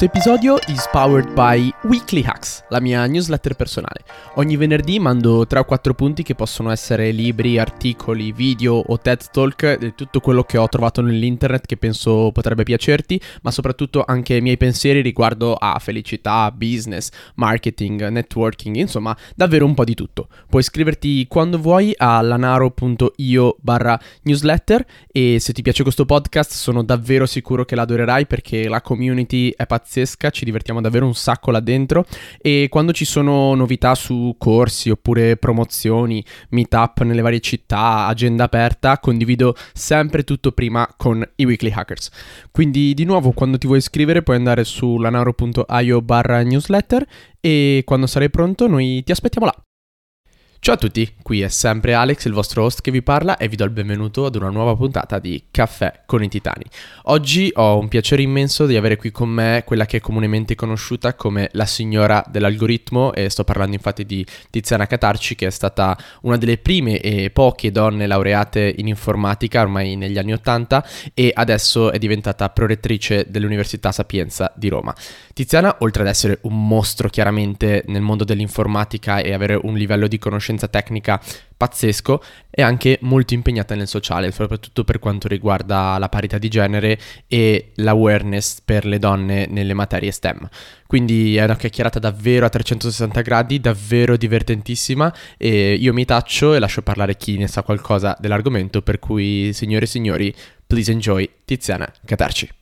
Questo episodio is powered by Weekly Hacks, la mia newsletter personale. Ogni venerdì mando 3 o 4 punti che possono essere libri, articoli, video o TED Talk di tutto quello che ho trovato nell'internet che penso potrebbe piacerti, ma soprattutto anche i miei pensieri riguardo a felicità, business, marketing, networking, insomma, davvero un po' di tutto. Puoi iscriverti quando vuoi a lanaro.io barra newsletter e se ti piace questo podcast sono davvero sicuro che l'adorerai perché la community è pazzesca, ci divertiamo davvero un sacco là dentro e quando ci sono novità su corsi oppure promozioni, meetup nelle varie città, agenda aperta, condivido sempre tutto prima con i weekly hackers. Quindi di nuovo quando ti vuoi iscrivere puoi andare su lanaro.io barra newsletter e quando sarai pronto noi ti aspettiamo là. Ciao a tutti, qui è sempre Alex, il vostro host che vi parla e vi do il benvenuto ad una nuova puntata di Caffè con i Titani. Oggi ho un piacere immenso di avere qui con me quella che è comunemente conosciuta come la signora dell'algoritmo e sto parlando infatti di Tiziana Catarci che è stata una delle prime e poche donne laureate in informatica ormai negli anni Ottanta e adesso è diventata prorettrice dell'Università Sapienza di Roma. Tiziana, oltre ad essere un mostro chiaramente nel mondo dell'informatica e avere un livello di conoscenza tecnica pazzesco e anche molto impegnata nel sociale, soprattutto per quanto riguarda la parità di genere e l'awareness per le donne nelle materie STEM. Quindi è una chiacchierata davvero a 360 gradi, davvero divertentissima e io mi taccio e lascio parlare chi ne sa qualcosa dell'argomento, per cui signore e signori, please enjoy Tiziana Catarci.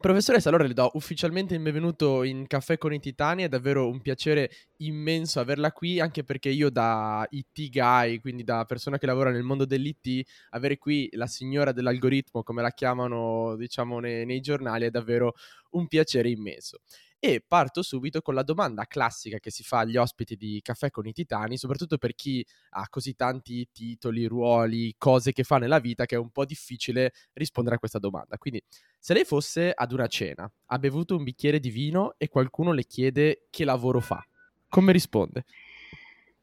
Professoressa, allora le do ufficialmente il benvenuto in Caffè con i Titani, è davvero un piacere immenso averla qui, anche perché io da IT guy, quindi da persona che lavora nel mondo dell'IT, avere qui la signora dell'algoritmo, come la chiamano diciamo nei, nei giornali, è davvero un piacere immenso. E parto subito con la domanda classica che si fa agli ospiti di Caffè con i Titani, soprattutto per chi ha così tanti titoli, ruoli, cose che fa nella vita che è un po' difficile rispondere a questa domanda. Quindi, se lei fosse ad una cena, ha bevuto un bicchiere di vino e qualcuno le chiede che lavoro fa, come risponde?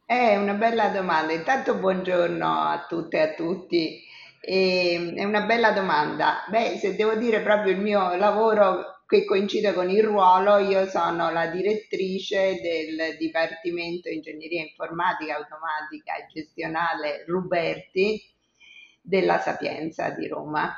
È una bella domanda. Intanto buongiorno a tutte e a tutti. E, ehm, è una bella domanda. Beh, se devo dire proprio il mio lavoro che coincide con il ruolo, io sono la direttrice del Dipartimento Ingegneria Informatica, Automatica e Gestionale Ruberti della Sapienza di Roma.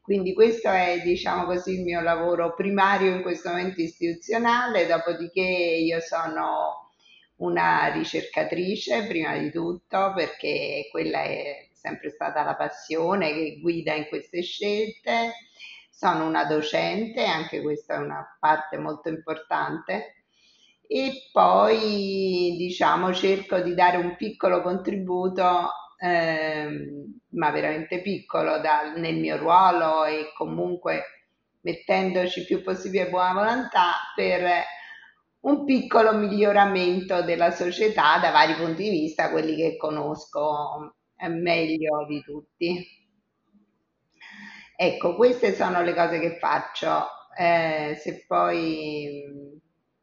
Quindi questo è, diciamo così, il mio lavoro primario in questo momento istituzionale, dopodiché io sono una ricercatrice prima di tutto perché quella è sempre stata la passione che guida in queste scelte sono una docente, anche questa è una parte molto importante, e poi diciamo cerco di dare un piccolo contributo, ehm, ma veramente piccolo da, nel mio ruolo e comunque mettendoci più possibile buona volontà per un piccolo miglioramento della società da vari punti di vista, quelli che conosco eh, meglio di tutti. Ecco, queste sono le cose che faccio. Eh, se poi,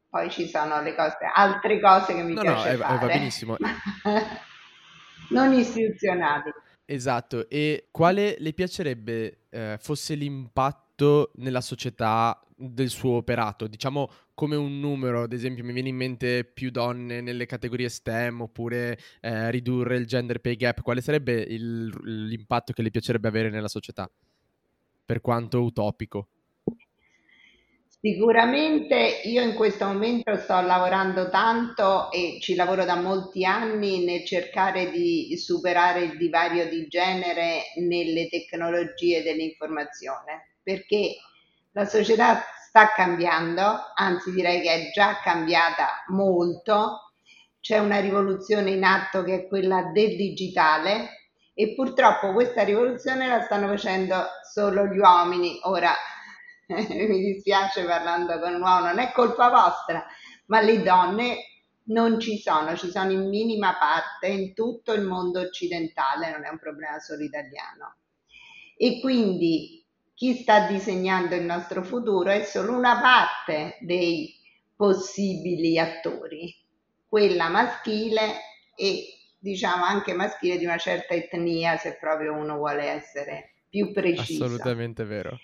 poi ci sono le cose, altre cose che mi no, piace no, fare. va benissimo. non istituzionali. Esatto, e quale le piacerebbe eh, fosse l'impatto nella società del suo operato? Diciamo come un numero, ad esempio mi viene in mente più donne nelle categorie STEM oppure eh, ridurre il gender pay gap, quale sarebbe il, l'impatto che le piacerebbe avere nella società? Per quanto utopico? Sicuramente io in questo momento sto lavorando tanto e ci lavoro da molti anni nel cercare di superare il divario di genere nelle tecnologie dell'informazione, perché la società sta cambiando, anzi direi che è già cambiata molto, c'è una rivoluzione in atto che è quella del digitale e purtroppo questa rivoluzione la stanno facendo solo gli uomini. Ora mi dispiace parlando con un uomo, non è colpa vostra, ma le donne non ci sono, ci sono in minima parte in tutto il mondo occidentale, non è un problema solo italiano. E quindi chi sta disegnando il nostro futuro è solo una parte dei possibili attori, quella maschile e diciamo anche maschile di una certa etnia se proprio uno vuole essere più preciso. Assolutamente vero.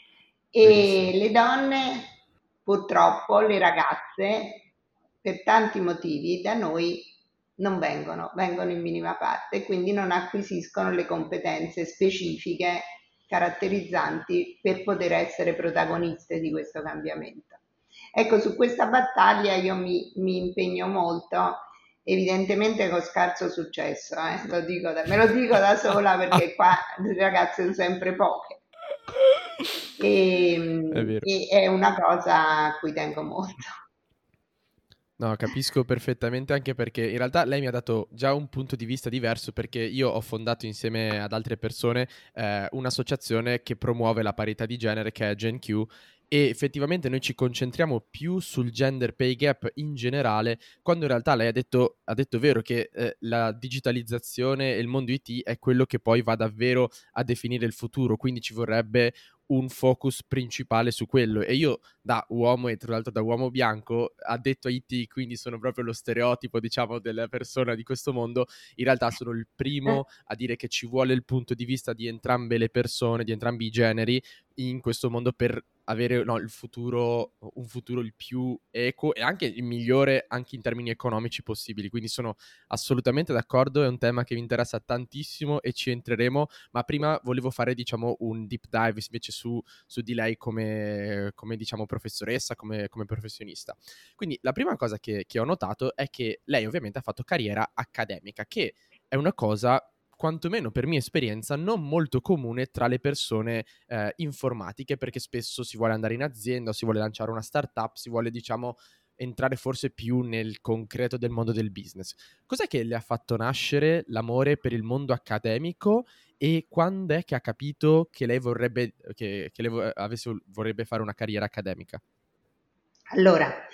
E Benissimo. le donne purtroppo le ragazze, per tanti motivi, da noi non vengono, vengono in minima parte quindi non acquisiscono le competenze specifiche caratterizzanti per poter essere protagoniste di questo cambiamento. Ecco, su questa battaglia io mi, mi impegno molto, evidentemente con scarso successo, eh? lo da, me lo dico da sola perché qua le ragazze sono sempre poche. E, è, e è una cosa a cui tengo molto. No, capisco perfettamente anche perché in realtà lei mi ha dato già un punto di vista diverso perché io ho fondato insieme ad altre persone eh, un'associazione che promuove la parità di genere che è GenQ e effettivamente noi ci concentriamo più sul gender pay gap in generale, quando in realtà lei ha detto, ha detto vero che eh, la digitalizzazione e il mondo IT è quello che poi va davvero a definire il futuro, quindi ci vorrebbe un focus principale su quello e io da uomo e tra l'altro da uomo bianco addetto a IT quindi sono proprio lo stereotipo diciamo della persona di questo mondo in realtà sono il primo a dire che ci vuole il punto di vista di entrambe le persone di entrambi i generi in questo mondo per avere no, il futuro, un futuro il più equo e anche il migliore anche in termini economici possibili. Quindi sono assolutamente d'accordo, è un tema che mi interessa tantissimo e ci entreremo, ma prima volevo fare diciamo un deep dive invece su, su di lei come, come diciamo professoressa, come, come, professionista. Quindi la prima cosa che, che ho notato è che lei ovviamente ha fatto carriera accademica, che è una cosa quantomeno per mia esperienza, non molto comune tra le persone eh, informatiche, perché spesso si vuole andare in azienda si vuole lanciare una startup, si vuole, diciamo, entrare forse più nel concreto del mondo del business. Cos'è che le ha fatto nascere l'amore per il mondo accademico e quando è che ha capito che lei vorrebbe, che, che lei avesse, vorrebbe fare una carriera accademica? Allora,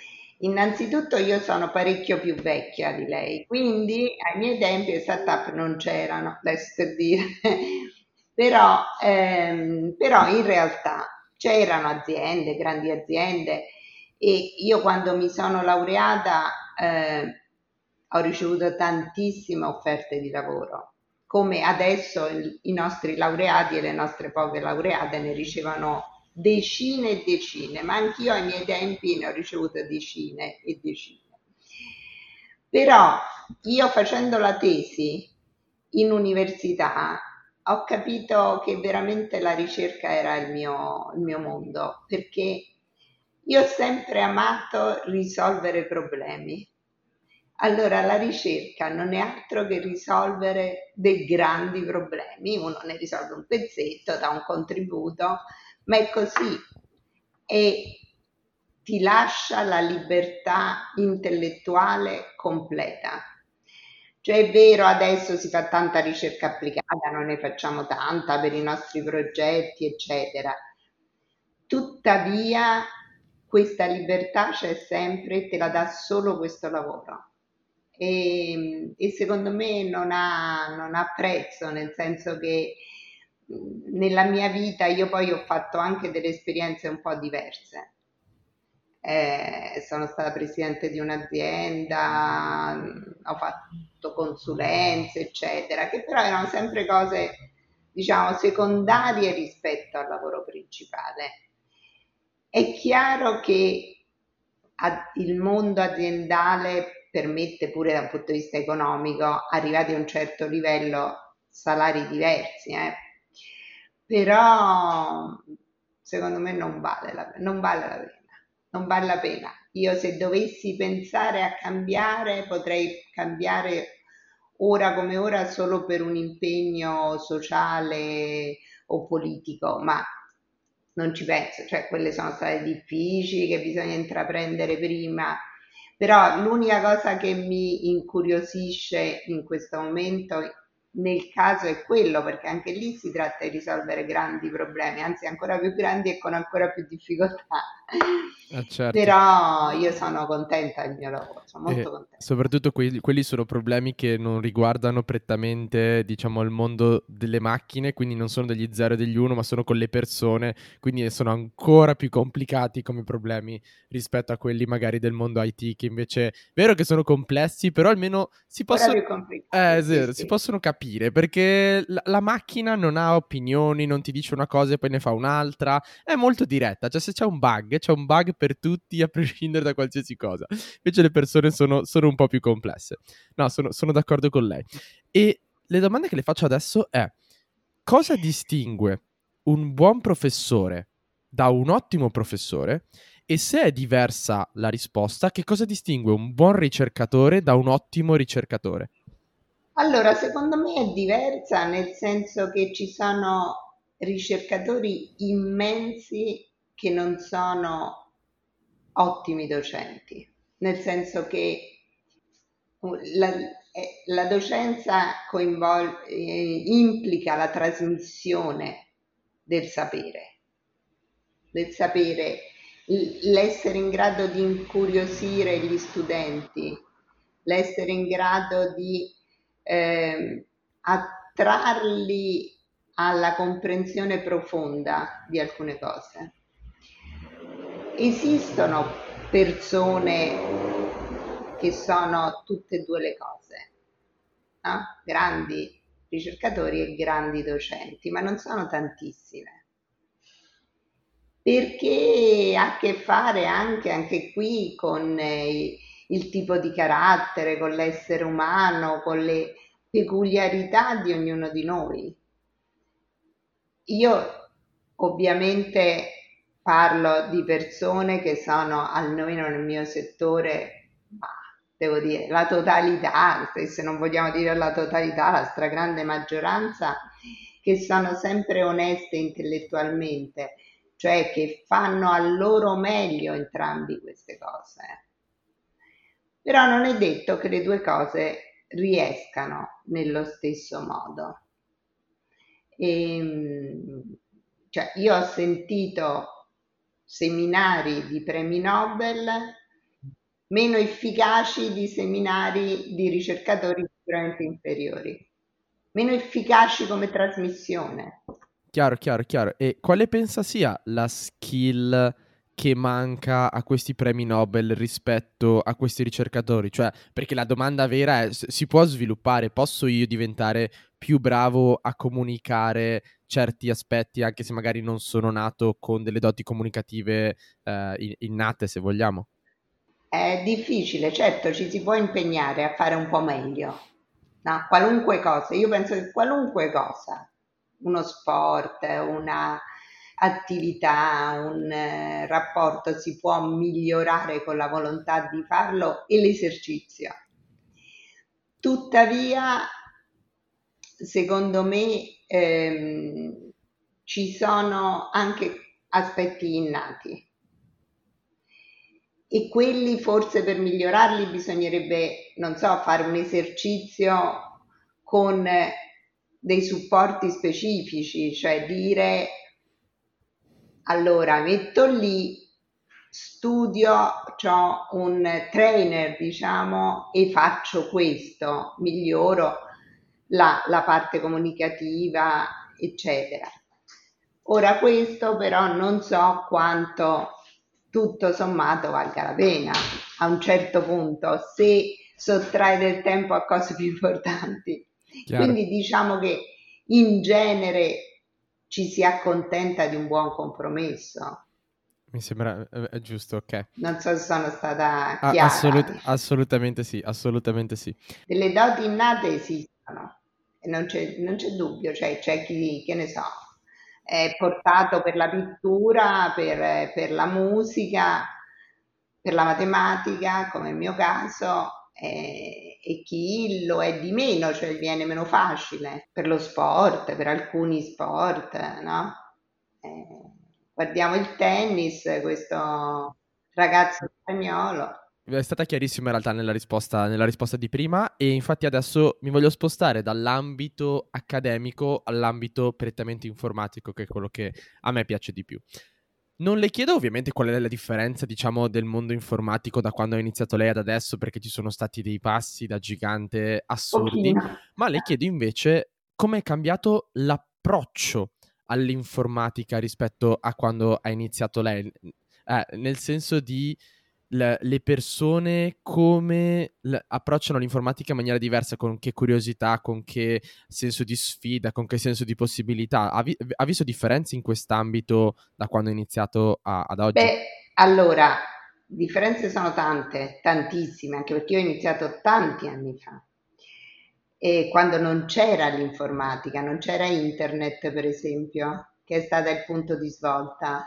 Innanzitutto io sono parecchio più vecchia di lei, quindi ai miei tempi le startup non c'erano, adesso per dire, però, ehm, però in realtà c'erano aziende, grandi aziende e io quando mi sono laureata eh, ho ricevuto tantissime offerte di lavoro, come adesso i nostri laureati e le nostre poche laureate ne ricevono decine e decine, ma anch'io ai miei tempi ne ho ricevute decine e decine. Però io facendo la tesi in università ho capito che veramente la ricerca era il mio, il mio mondo, perché io ho sempre amato risolvere problemi. Allora la ricerca non è altro che risolvere dei grandi problemi, uno ne risolve un pezzetto, dà un contributo, ma è così e ti lascia la libertà intellettuale completa. Cioè è vero, adesso si fa tanta ricerca applicata, noi ne facciamo tanta per i nostri progetti, eccetera. Tuttavia questa libertà c'è sempre e te la dà solo questo lavoro. E, e secondo me non ha, non ha prezzo, nel senso che nella mia vita io poi ho fatto anche delle esperienze un po' diverse. Eh, sono stata presidente di un'azienda, ho fatto consulenze, eccetera, che però erano sempre cose, diciamo, secondarie rispetto al lavoro principale. È chiaro che il mondo aziendale permette pure dal punto di vista economico, arrivati a un certo livello, salari diversi, eh, però secondo me non vale la, non vale la pena. Non vale la pena. Io se dovessi pensare a cambiare, potrei cambiare ora come ora solo per un impegno sociale o politico, ma non ci penso, cioè quelle sono state difficili che bisogna intraprendere prima, però l'unica cosa che mi incuriosisce in questo momento nel caso è quello, perché anche lì si tratta di risolvere grandi problemi, anzi ancora più grandi e con ancora più difficoltà. Eh certo. Però io sono contenta del mio lavoro, sono molto e contenta. Soprattutto quelli, quelli, sono problemi che non riguardano prettamente, diciamo, il mondo delle macchine, quindi non sono degli 0 e degli 1, ma sono con le persone, quindi sono ancora più complicati come problemi rispetto a quelli magari del mondo IT, che invece è vero che sono complessi, però almeno si possono, eh, sì, sì. si possono capire capire perché la, la, macchina non ha opinioni, non ti dice una cosa e poi ne fa un'altra, è molto diretta, cioè se c'è un bug, c'è un bug per tutti a prescindere da qualsiasi cosa. Invece le persone sono, sono un po' più complesse. No, sono, sono d'accordo con lei. E le domande che le faccio adesso è cosa distingue un buon professore da un ottimo professore? E se è diversa la risposta, che cosa distingue un buon ricercatore da un ottimo ricercatore? Allora, secondo me è diversa nel senso che ci sono ricercatori immensi che non sono ottimi docenti, nel senso che la, eh, la docenza coinvol- eh, implica la trasmissione del sapere, del sapere, l'essere in grado di incuriosire gli studenti, l'essere in grado di eh, attrarli alla comprensione profonda di alcune cose. Esistono persone che sono tutte e due le cose, no? grandi ricercatori e grandi docenti, ma non sono tantissime. Perché ha a che fare anche, anche qui con eh, il tipo di carattere, con l'essere umano, con le peculiarità di ognuno di noi. Io ovviamente parlo di persone che sono, almeno nel mio settore, ma devo dire, la totalità, se non vogliamo dire la totalità, la stragrande maggioranza, che sono sempre oneste intellettualmente, cioè che fanno al loro meglio entrambi queste cose. Però non è detto che le due cose riescano nello stesso modo. E, ehm, cioè, io ho sentito seminari di premi Nobel meno efficaci di seminari di ricercatori sicuramente inferiori, meno efficaci come trasmissione. Chiaro, chiaro, chiaro. E quale pensa sia la skill che manca a questi premi Nobel rispetto a questi ricercatori? Cioè, perché la domanda vera è, si può sviluppare? Posso io diventare più bravo a comunicare certi aspetti, anche se magari non sono nato con delle doti comunicative eh, innate, se vogliamo? È difficile, certo, ci si può impegnare a fare un po' meglio. No, qualunque cosa, io penso che qualunque cosa, uno sport, una attività, un eh, rapporto si può migliorare con la volontà di farlo e l'esercizio. Tuttavia, secondo me, ehm, ci sono anche aspetti innati. E quelli forse per migliorarli bisognerebbe, non so, fare un esercizio con dei supporti specifici, cioè dire allora metto lì, studio, ho un trainer, diciamo, e faccio questo, miglioro la, la parte comunicativa, eccetera. Ora questo però non so quanto tutto sommato valga la pena a un certo punto se sottrae del tempo a cose più importanti. Chiaro. Quindi diciamo che in genere ci si accontenta di un buon compromesso. Mi sembra è eh, giusto, ok. Non so se sono stata chiara. Assolut- assolutamente sì, assolutamente sì. Delle doti innate esistono, e non c'è, non c'è dubbio, cioè c'è chi, che ne so, è portato per la pittura, per, per la musica, per la matematica, come nel mio caso, e, e chi lo è di meno, cioè viene meno facile per lo sport, per alcuni sport, no? Eh, guardiamo il tennis, questo ragazzo spagnolo. È stata chiarissima in realtà nella risposta, nella risposta di prima e infatti adesso mi voglio spostare dall'ambito accademico all'ambito prettamente informatico, che è quello che a me piace di più. Non le chiedo ovviamente qual è la differenza, diciamo, del mondo informatico da quando ha iniziato lei ad adesso, perché ci sono stati dei passi da gigante assurdi, Pochino. ma le chiedo invece come è cambiato l'approccio all'informatica rispetto a quando ha iniziato lei, eh, nel senso di le, le persone come l- approcciano l'informatica in maniera diversa, con che curiosità, con che senso di sfida, con che senso di possibilità. Ha, vi- ha visto differenze in quest'ambito da quando è iniziato a- ad oggi? Beh, allora, differenze sono tante, tantissime, anche perché io ho iniziato tanti anni fa. E quando non c'era l'informatica, non c'era internet, per esempio, che è stato il punto di svolta.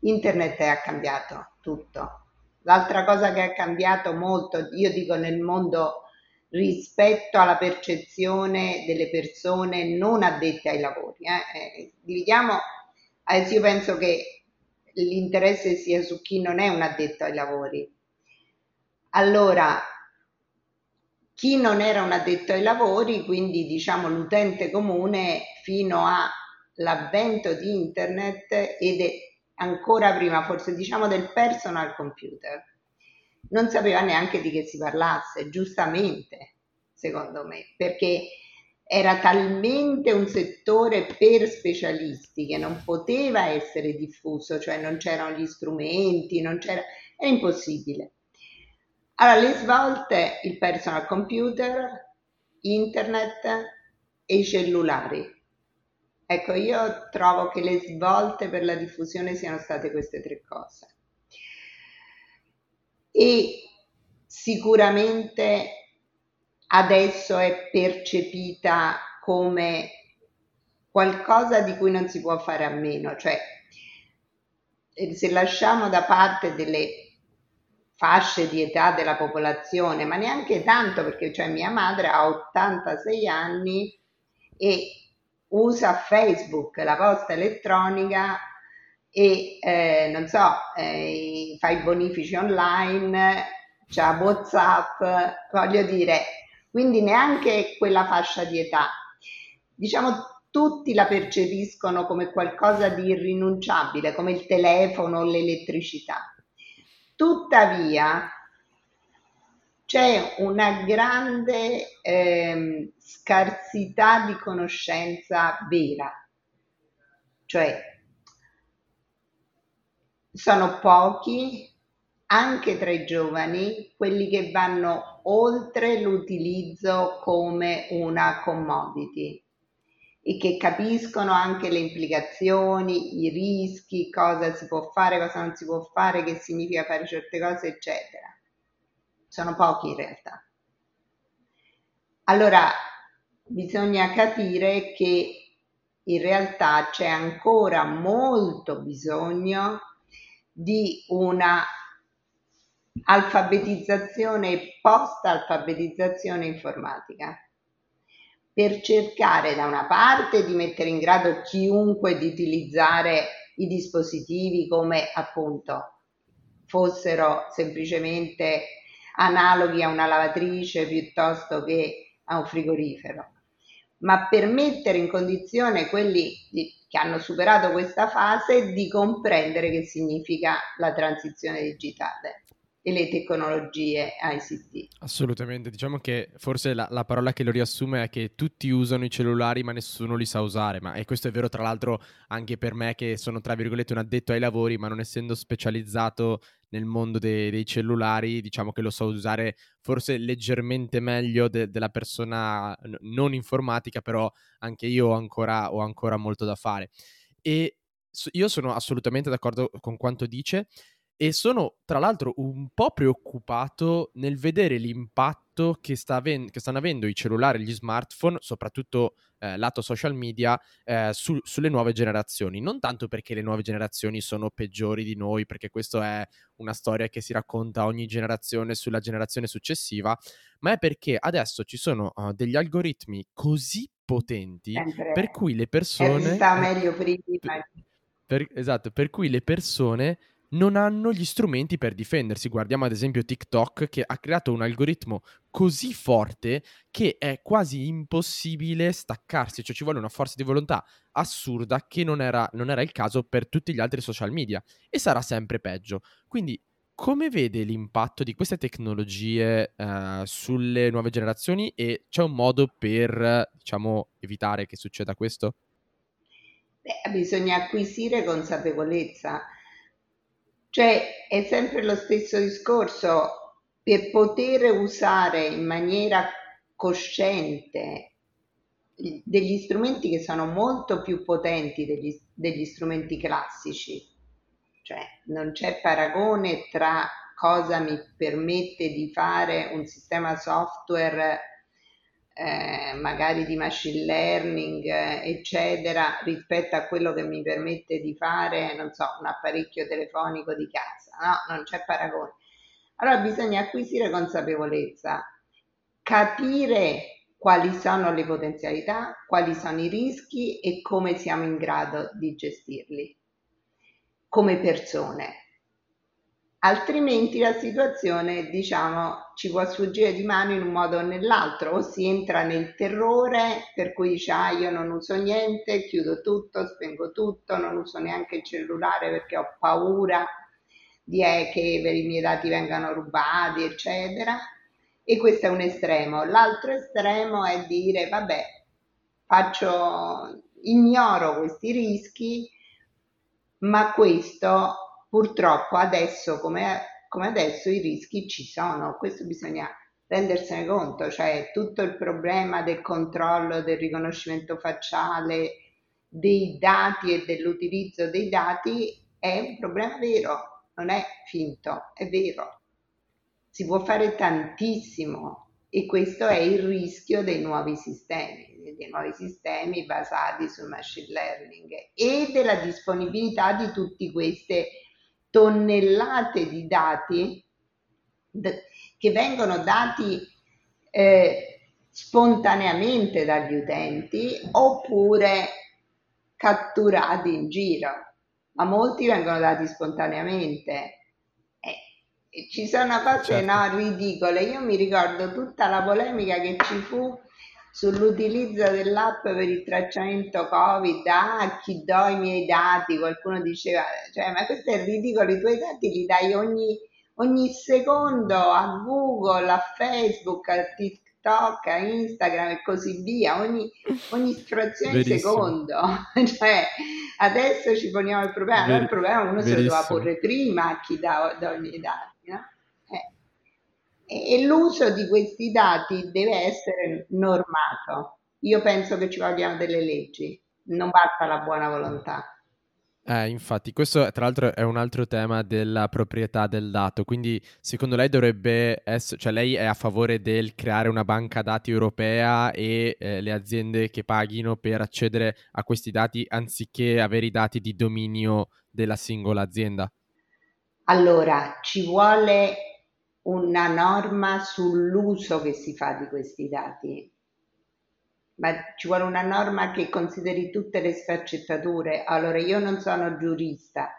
Internet ha cambiato tutto. L'altra cosa che ha cambiato molto, io dico nel mondo rispetto alla percezione delle persone non addette ai lavori. Eh? Eh, dividiamo, adesso io penso che l'interesse sia su chi non è un addetto ai lavori. Allora, chi non era un addetto ai lavori, quindi diciamo l'utente comune fino all'avvento di internet ed ancora prima forse diciamo del personal computer, non sapeva neanche di che si parlasse, giustamente, secondo me, perché era talmente un settore per specialisti che non poteva essere diffuso, cioè non c'erano gli strumenti, c'era, era impossibile. Allora, le svolte, il personal computer, internet e i cellulari. Ecco, io trovo che le svolte per la diffusione siano state queste tre cose. E sicuramente adesso è percepita come qualcosa di cui non si può fare a meno, cioè eh, se lasciamo da parte delle fasce di età della popolazione, ma neanche tanto perché cioè mia madre ha 86 anni e usa Facebook, la posta elettronica e eh, non so, eh, fa i bonifici online, c'ha Whatsapp, voglio dire, quindi neanche quella fascia di età. Diciamo tutti la percepiscono come qualcosa di irrinunciabile, come il telefono l'elettricità. Tuttavia c'è una grande eh, scarsità di conoscenza vera, cioè sono pochi anche tra i giovani quelli che vanno oltre l'utilizzo come una commodity e che capiscono anche le implicazioni, i rischi, cosa si può fare, cosa non si può fare, che significa fare certe cose, eccetera. Sono pochi in realtà. Allora, bisogna capire che in realtà c'è ancora molto bisogno di una alfabetizzazione e post-alfabetizzazione informatica per cercare da una parte di mettere in grado chiunque di utilizzare i dispositivi come appunto fossero semplicemente analoghi a una lavatrice piuttosto che a un frigorifero, ma per mettere in condizione quelli di, che hanno superato questa fase di comprendere che significa la transizione digitale e le tecnologie ICT. Assolutamente, diciamo che forse la, la, parola che lo riassume è che tutti usano i cellulari ma nessuno li sa usare, ma, e questo è vero tra l'altro anche per me che sono tra virgolette un addetto ai lavori, ma non essendo specializzato nel mondo de- dei cellulari, diciamo che lo so usare forse leggermente meglio de- della persona n- non informatica, però anche io ho ancora, ho ancora molto da fare. E so- io sono assolutamente d'accordo con quanto dice e sono tra l'altro un po' preoccupato nel vedere l'impatto che, sta aven- che stanno avendo i cellulari e gli smartphone, soprattutto eh, lato social media, eh, su- sulle nuove generazioni. Non tanto perché le nuove generazioni sono peggiori di noi, perché questa è una storia che si racconta ogni generazione sulla generazione successiva, ma è perché adesso ci sono uh, degli algoritmi così potenti Sempre. per cui le persone... Sta meglio prima. Per, esatto, per cui le persone non hanno gli strumenti per difendersi. Guardiamo ad esempio TikTok che ha creato un algoritmo così forte che è quasi impossibile staccarsi, cioè ci vuole una forza di volontà assurda che non era, non era il caso per tutti gli altri social media e sarà sempre peggio. Quindi come vede l'impatto di queste tecnologie uh, sulle nuove generazioni e c'è un modo per, diciamo, evitare che succeda questo? Beh, bisogna acquisire consapevolezza Cioè è sempre lo stesso discorso, per poter usare in maniera cosciente degli strumenti che sono molto più potenti degli, degli strumenti classici, cioè non c'è paragone tra cosa mi permette di fare un sistema software eh, magari di machine learning, eh, eccetera, rispetto a quello che mi permette di fare, non so, un apparecchio telefonico di casa, no? Non c'è paragone. Allora bisogna acquisire consapevolezza, capire quali sono le potenzialità, quali sono i rischi e come siamo in grado di gestirli come persone altrimenti la situazione diciamo ci può sfuggire di mano in un modo o nell'altro o si entra nel terrore per cui dice ah io non uso niente chiudo tutto spengo tutto non uso neanche il cellulare perché ho paura di eh, che i miei dati vengano rubati eccetera. E questo è un estremo. L'altro estremo è dire vabbè faccio ignoro questi rischi ma questo Purtroppo adesso come, come adesso i rischi ci sono, questo bisogna rendersene conto, cioè tutto il problema del controllo, del riconoscimento facciale, dei dati e dell'utilizzo dei dati è un problema vero, non è finto, è vero. Si può fare tantissimo e questo è il rischio dei nuovi sistemi, dei nuovi sistemi basati sul machine learning e della disponibilità di tutte queste tonnellate di dati che vengono dati eh, spontaneamente dagli utenti oppure catturati in giro, ma molti vengono dati spontaneamente. Eh, ci sono cose certo. no, ridicole. Io mi ricordo tutta la polemica che ci fu sull'utilizzo dell'app per il tracciamento Covid, ah, chi do i miei dati, qualcuno diceva, cioè, ma questo è ridicolo, i tuoi dati li dai ogni, ogni secondo a Google, a Facebook, a TikTok, a Instagram e così via, ogni, ogni frazione di secondo. cioè, adesso ci poniamo il problema, Ver- il problema uno Verissimo. se lo doveva porre prima a chi dà, dà i miei dati, e l'uso di questi dati deve essere normato. Io penso che ci vogliano delle leggi, non basta la buona volontà. Eh, infatti, questo tra l'altro è un altro tema della proprietà del dato, quindi secondo lei dovrebbe essere, cioè lei è a favore del creare una banca dati europea e eh, le aziende che paghino per accedere a questi dati anziché avere i dati di dominio della singola azienda? Allora, ci vuole una norma sull'uso che si fa di questi dati, ma ci vuole una norma che consideri tutte le sfaccettature. Allora, io non sono giurista,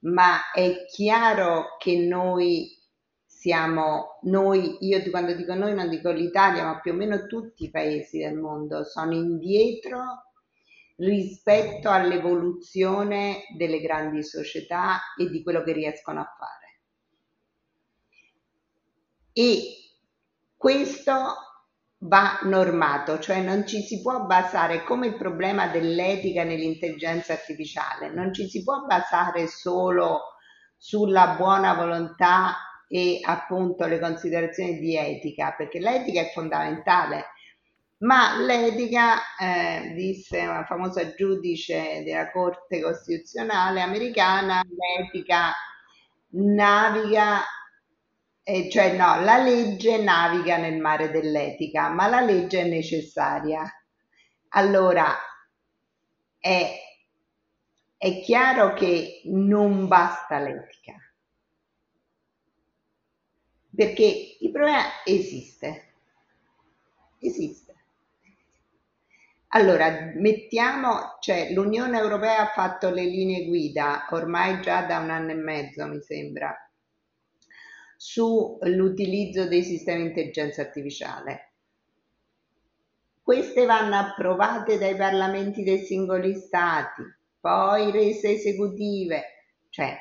ma è chiaro che noi siamo, noi, io quando dico noi non dico l'Italia, ma più o meno tutti i paesi del mondo sono indietro rispetto all'evoluzione delle grandi società e di quello che riescono a fare e questo va normato, cioè non ci si può basare come il problema dell'etica nell'intelligenza artificiale, non ci si può basare solo sulla buona volontà e appunto le considerazioni di etica, perché l'etica è fondamentale, ma l'etica, eh, disse una famosa giudice della Corte Costituzionale americana, l'etica naviga eh, cioè no, la legge naviga nel mare dell'etica, ma la legge è necessaria. Allora, è, è chiaro che non basta l'etica, perché il problema esiste, esiste. Allora, mettiamo, cioè l'Unione Europea ha fatto le linee guida ormai già da un anno e mezzo, mi sembra, sull'utilizzo dei sistemi di intelligenza artificiale. Queste vanno approvate dai parlamenti dei singoli stati, poi rese esecutive, cioè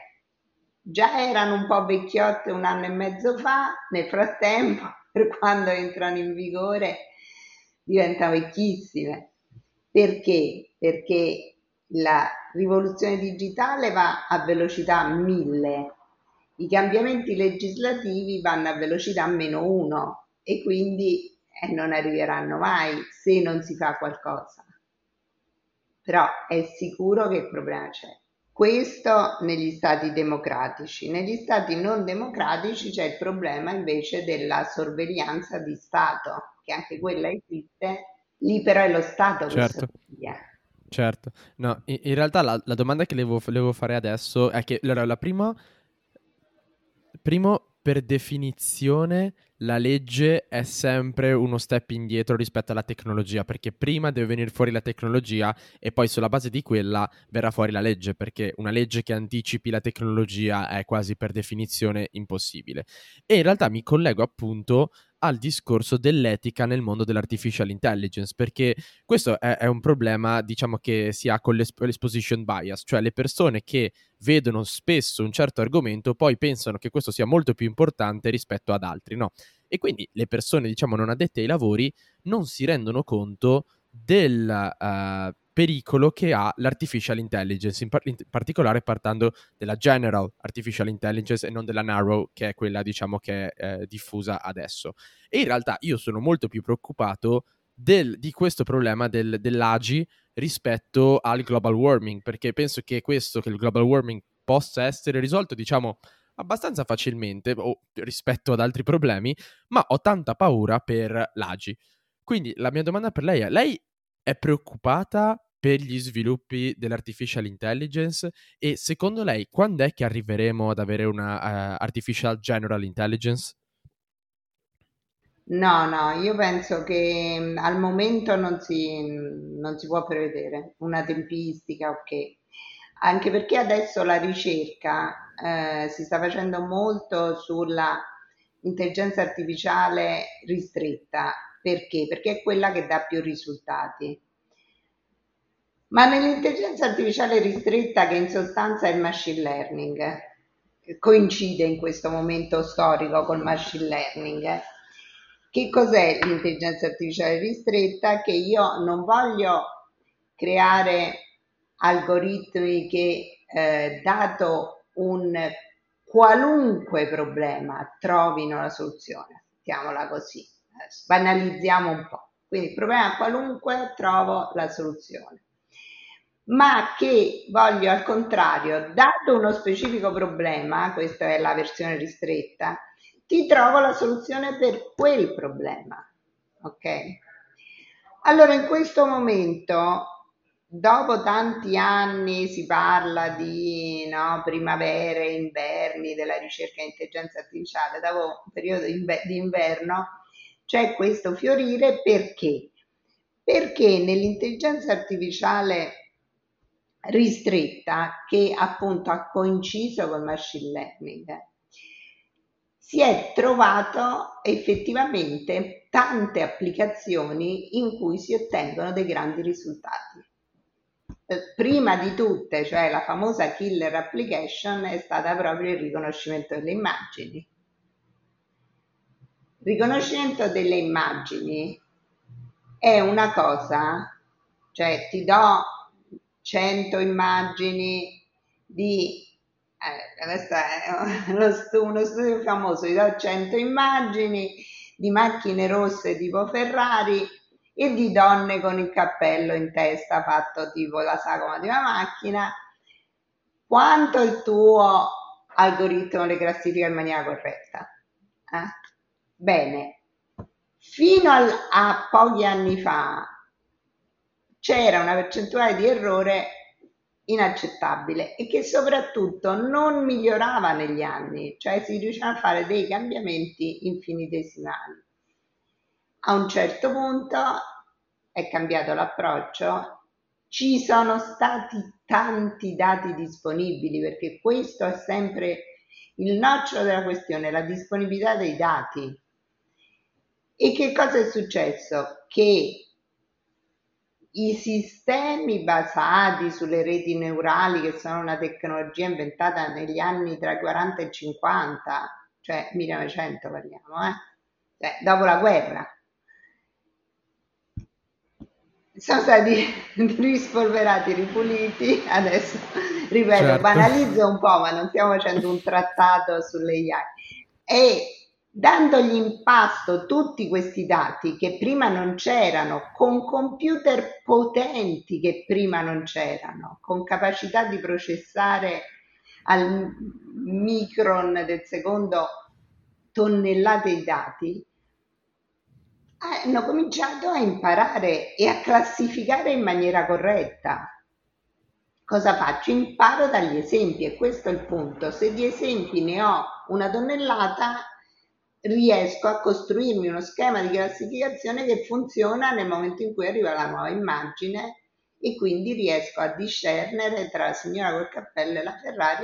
già erano un po' vecchiotte un anno e mezzo fa, nel frattempo, per quando entrano in vigore, diventano vecchissime. Perché? Perché la rivoluzione digitale va a velocità 1000, i cambiamenti legislativi vanno a velocità meno 1 e quindi eh, non arriveranno mai se non si fa qualcosa. Però è sicuro che il problema c'è. Questo negli stati democratici. Negli stati non democratici c'è il problema invece della sorveglianza di Stato, che anche quella esiste, lì però è lo Stato certo. che sorveglia. Certo, no, in, in realtà la, la, domanda che le volevo, fare adesso è che allora, la prima, primo per definizione la legge è sempre uno step indietro rispetto alla tecnologia, perché prima deve venire fuori la tecnologia e poi sulla base di quella verrà fuori la legge, perché una legge che anticipi la tecnologia è quasi per definizione impossibile. E in realtà mi collego appunto al discorso dell'etica nel mondo dell'artificial intelligence, perché questo è, è un problema, diciamo, che si ha con l'exposition bias, cioè le persone che vedono spesso un certo argomento poi pensano che questo sia molto più importante rispetto ad altri, no? E quindi le persone, diciamo, non addette ai lavori non si rendono conto del uh, pericolo che ha l'artificial intelligence, in, par- in, particolare partendo della general artificial intelligence e non della narrow, che è quella, diciamo, che è eh, diffusa adesso. E in realtà io sono molto più preoccupato del, di questo problema del, dell'AGI rispetto al global warming, perché penso che questo, che il global warming possa essere risolto, diciamo, abbastanza facilmente o rispetto ad altri problemi, ma ho tanta paura per l'AGI. Quindi la mia domanda per lei è, lei è preoccupata per gli sviluppi dell'artificial intelligence e secondo lei quando è che arriveremo ad avere una uh, artificial general intelligence? No, no, io penso che mm, al momento non si, non si può prevedere una tempistica, ok. Anche perché adesso la ricerca eh, si sta facendo molto sulla intelligenza artificiale ristretta. Perché? Perché è quella che dà più risultati. Ma nell'intelligenza artificiale ristretta, che in sostanza è il machine learning, coincide in questo momento storico col machine learning. Che cos'è l'intelligenza artificiale ristretta? Che io non voglio creare algoritmi che, eh, dato un qualunque problema, trovino la soluzione. Mettiamola così, banalizziamo un po'. Quindi il problema qualunque trovo la soluzione ma che voglio al contrario, dato uno specifico problema, questa è la versione ristretta, ti trovo la soluzione per quel problema. Ok? Allora in questo momento, dopo tanti anni si parla di no, primavere, inverni, della ricerca in intelligenza artificiale, dopo un periodo di inverno c'è questo fiorire perché? Perché nell'intelligenza artificiale ristretta che appunto ha coinciso col machine learning, si è trovato effettivamente tante applicazioni in cui si ottengono dei grandi risultati. Eh, prima di tutte, cioè la famosa killer application, è stata proprio il riconoscimento delle immagini. Riconoscimento delle immagini è una cosa, cioè ti do 100 immagini di eh, questo è uno, stu- uno studio famoso, vi do 100 immagini di macchine rosse tipo Ferrari e di donne con il cappello in testa fatto tipo la sagoma di una macchina, quanto il tuo algoritmo le classifica in maniera corretta? Eh? Bene, fino al, a pochi anni fa c'era una percentuale di errore inaccettabile e che soprattutto non migliorava negli anni, cioè si riusciva a fare dei cambiamenti infinitesimali. A un certo punto è cambiato l'approccio, ci sono stati tanti dati disponibili perché questo è sempre il nocciolo della questione, la disponibilità dei dati. E che cosa è successo? Che i sistemi basati sulle reti neurali, che sono una tecnologia inventata negli anni tra i 40 e i 50, cioè 1900 parliamo, eh? cioè, dopo la guerra. sono stati rispolverati, ripuliti, adesso ripeto, certo. banalizzo un po', ma non stiamo facendo un trattato sulle AI. E dandogli in pasto tutti questi dati che prima non c'erano, con computer potenti che prima non c'erano, con capacità di processare al micron del secondo tonnellate di dati, hanno cominciato a imparare e a classificare in maniera corretta. Cosa faccio? Imparo dagli esempi e questo è il punto. Se di esempi ne ho una tonnellata, riesco a costruirmi uno schema di classificazione che funziona nel momento in cui arriva la nuova immagine e quindi riesco a discernere tra la signora col cappello e la Ferrari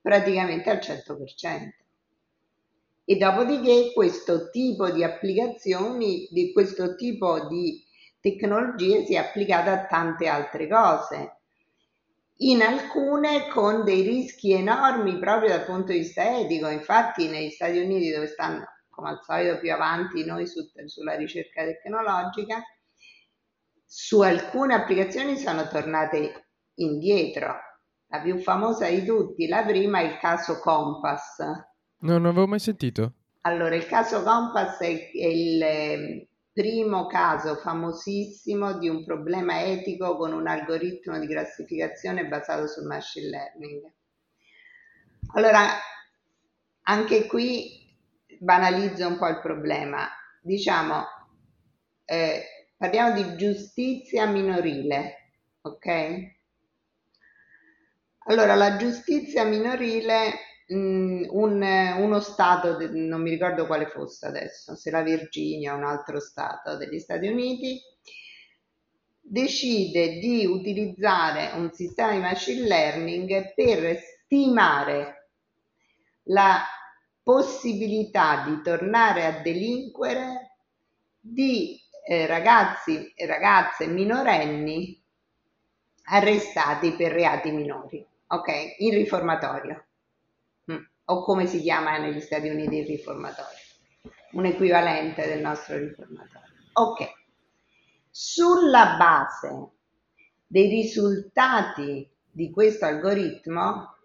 praticamente al 100%. E dopodiché questo tipo di applicazioni, di questo tipo di tecnologie si è applicata a tante altre cose in alcune con dei rischi enormi proprio dal punto di vista etico. Infatti negli Stati Uniti dove stanno come al solito più avanti noi su, sulla ricerca tecnologica, su alcune applicazioni sono tornate indietro. La più famosa di tutti, la prima è il caso Compass. No, non avevo mai sentito. Allora, il caso Compass è, è il primo caso famosissimo di un problema etico con un algoritmo di classificazione basato sul machine learning. Allora, anche qui banalizzo un po' il problema. Diciamo, eh, parliamo di giustizia minorile, ok? Allora, la giustizia minorile Mm, un, uno Stato, non mi ricordo quale fosse adesso, se la Virginia o un altro Stato degli Stati Uniti, decide di utilizzare un sistema di machine learning per stimare la possibilità di tornare a delinquere di eh, ragazzi e ragazze minorenni arrestati per reati minori, ok? In riformatorio o come si chiama negli Stati Uniti il riformatorio, un equivalente del nostro riformatorio. Ok, sulla base dei risultati di questo algoritmo,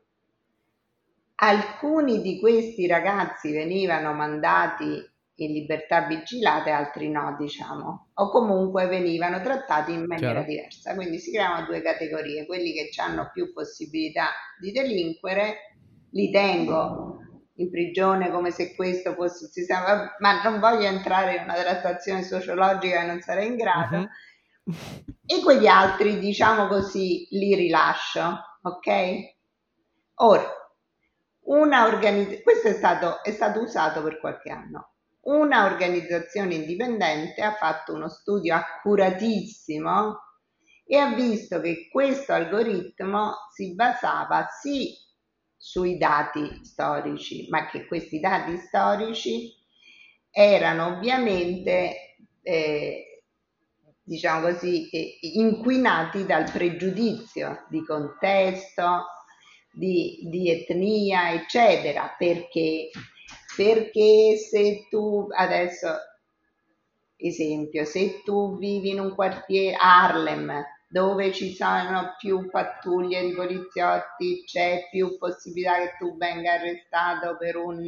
alcuni di questi ragazzi venivano mandati in libertà vigilata e altri no, diciamo, o comunque venivano trattati in maniera Chiaro. diversa. Quindi si creano due categorie, quelli che hanno più possibilità di delinquere li tengo in prigione come se questo fosse un sistema, ma non voglio entrare in una trattazione sociologica che non sarei in grado. Uh-huh. E quegli altri, diciamo così, li rilascio, ok? Ora, una organizzazione, questo è stato, è stato usato per qualche anno. Una organizzazione indipendente ha fatto uno studio accuratissimo e ha visto che questo algoritmo si basava sì sui dati storici, ma che questi dati storici erano ovviamente, eh, diciamo così, inquinati dal pregiudizio di contesto, di, di etnia, eccetera, perché, perché se tu adesso esempio, se tu vivi in un quartiere Harlem dove ci sono più pattuglie di poliziotti c'è più possibilità che tu venga arrestato per un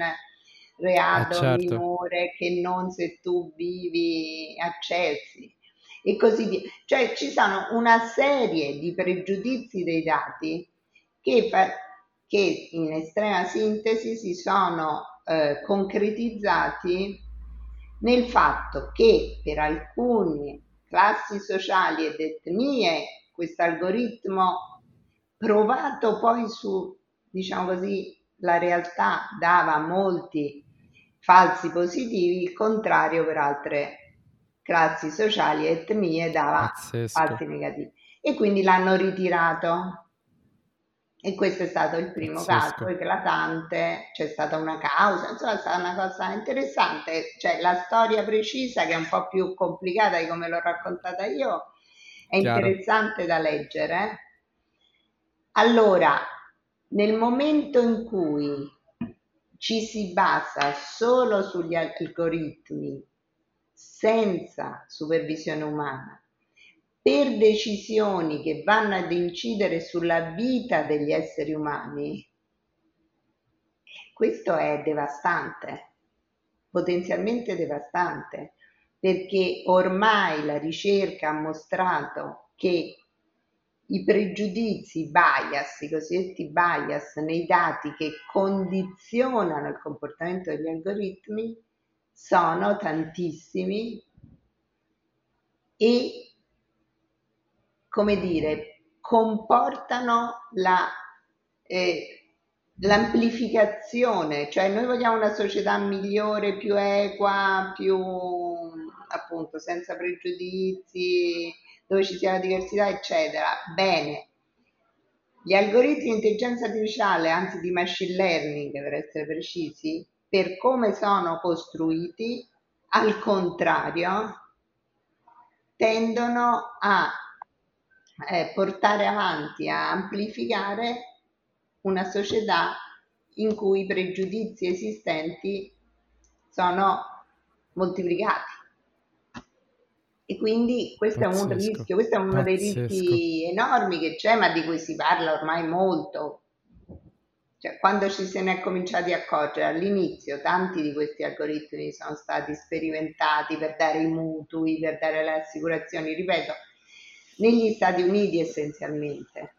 reato eh certo. minore che non se tu vivi a Chelsea e così via. Cioè ci sono una serie di pregiudizi dei dati che, che in estrema sintesi si sono eh, concretizzati nel fatto che per alcuni classi sociali ed etnie, questo algoritmo provato poi su, diciamo così, la realtà dava molti falsi positivi, il contrario per altre classi sociali e etnie dava Pazzesco. falsi negativi. E quindi l'hanno ritirato. E questo è stato il primo Pazzesco. caso eclatante, c'è stata una causa, insomma è stata una cosa interessante, cioè la storia precisa che è un po' più complicata di come l'ho raccontata io, è Chiaro. interessante da leggere. Allora, nel momento in cui ci si basa solo sugli algoritmi senza supervisione umana, per decisioni che vanno ad incidere sulla vita degli esseri umani, questo è devastante, potenzialmente devastante, perché ormai la ricerca ha mostrato che i pregiudizi, i bias, i cosiddetti bias nei dati che condizionano il comportamento degli algoritmi sono tantissimi e, come dire, comportano la, eh, l'amplificazione, cioè noi vogliamo una società migliore, più equa, più appunto senza pregiudizi, dove ci sia la diversità, eccetera. Bene. Gli algoritmi di intelligenza artificiale, anzi di machine learning per essere precisi, per come sono costruiti, al contrario, tendono a eh, portare avanti, a amplificare una società in cui i pregiudizi esistenti sono moltiplicati. E quindi questo Pazzesco. è un rischio, questo è uno Pazzesco. dei rischi enormi che c'è, ma di cui si parla ormai molto. Cioè, quando ci se ne è cominciati a accorgere all'inizio, tanti di questi algoritmi sono stati sperimentati per dare i mutui, per dare le assicurazioni, ripeto, negli Stati Uniti essenzialmente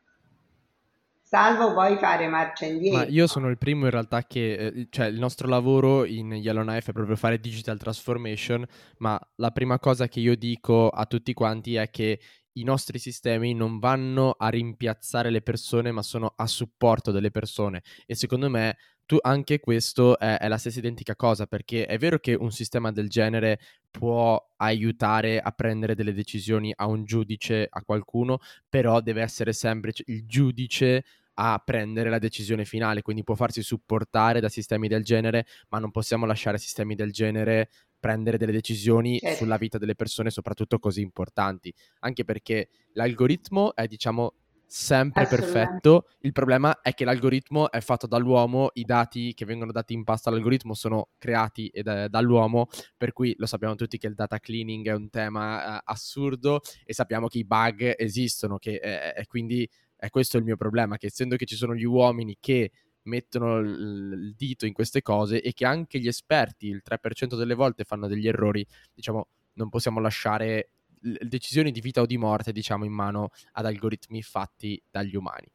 salvo poi fare marcia indietro. Ma io sono il primo in realtà che, eh, cioè il nostro lavoro in Yellowknife è proprio fare digital transformation, ma la prima cosa che io dico a tutti quanti è che i nostri sistemi non vanno a rimpiazzare le persone, ma sono a supporto delle persone e secondo me tu, anche questo è, è, la stessa identica cosa, perché è vero che un sistema del genere può aiutare a prendere delle decisioni a un giudice, a qualcuno, però deve essere sempre il giudice a prendere la decisione finale, quindi può farsi supportare da sistemi del genere, ma non possiamo lasciare sistemi del genere prendere delle decisioni certo. sulla vita delle persone, soprattutto così importanti, anche perché l'algoritmo è, diciamo, sempre perfetto. Il problema è che l'algoritmo è fatto dall'uomo, i dati che vengono dati in pasta all'algoritmo sono creati da, dall'uomo, per cui lo sappiamo tutti che il data cleaning è un tema uh, assurdo e sappiamo che i bug esistono, che eh, quindi è questo il mio problema, che essendo che ci sono gli uomini che mettono il dito in queste cose e che anche gli esperti il 3% delle volte fanno degli errori, diciamo, non possiamo lasciare decisioni di vita o di morte, diciamo, in mano ad algoritmi fatti dagli umani.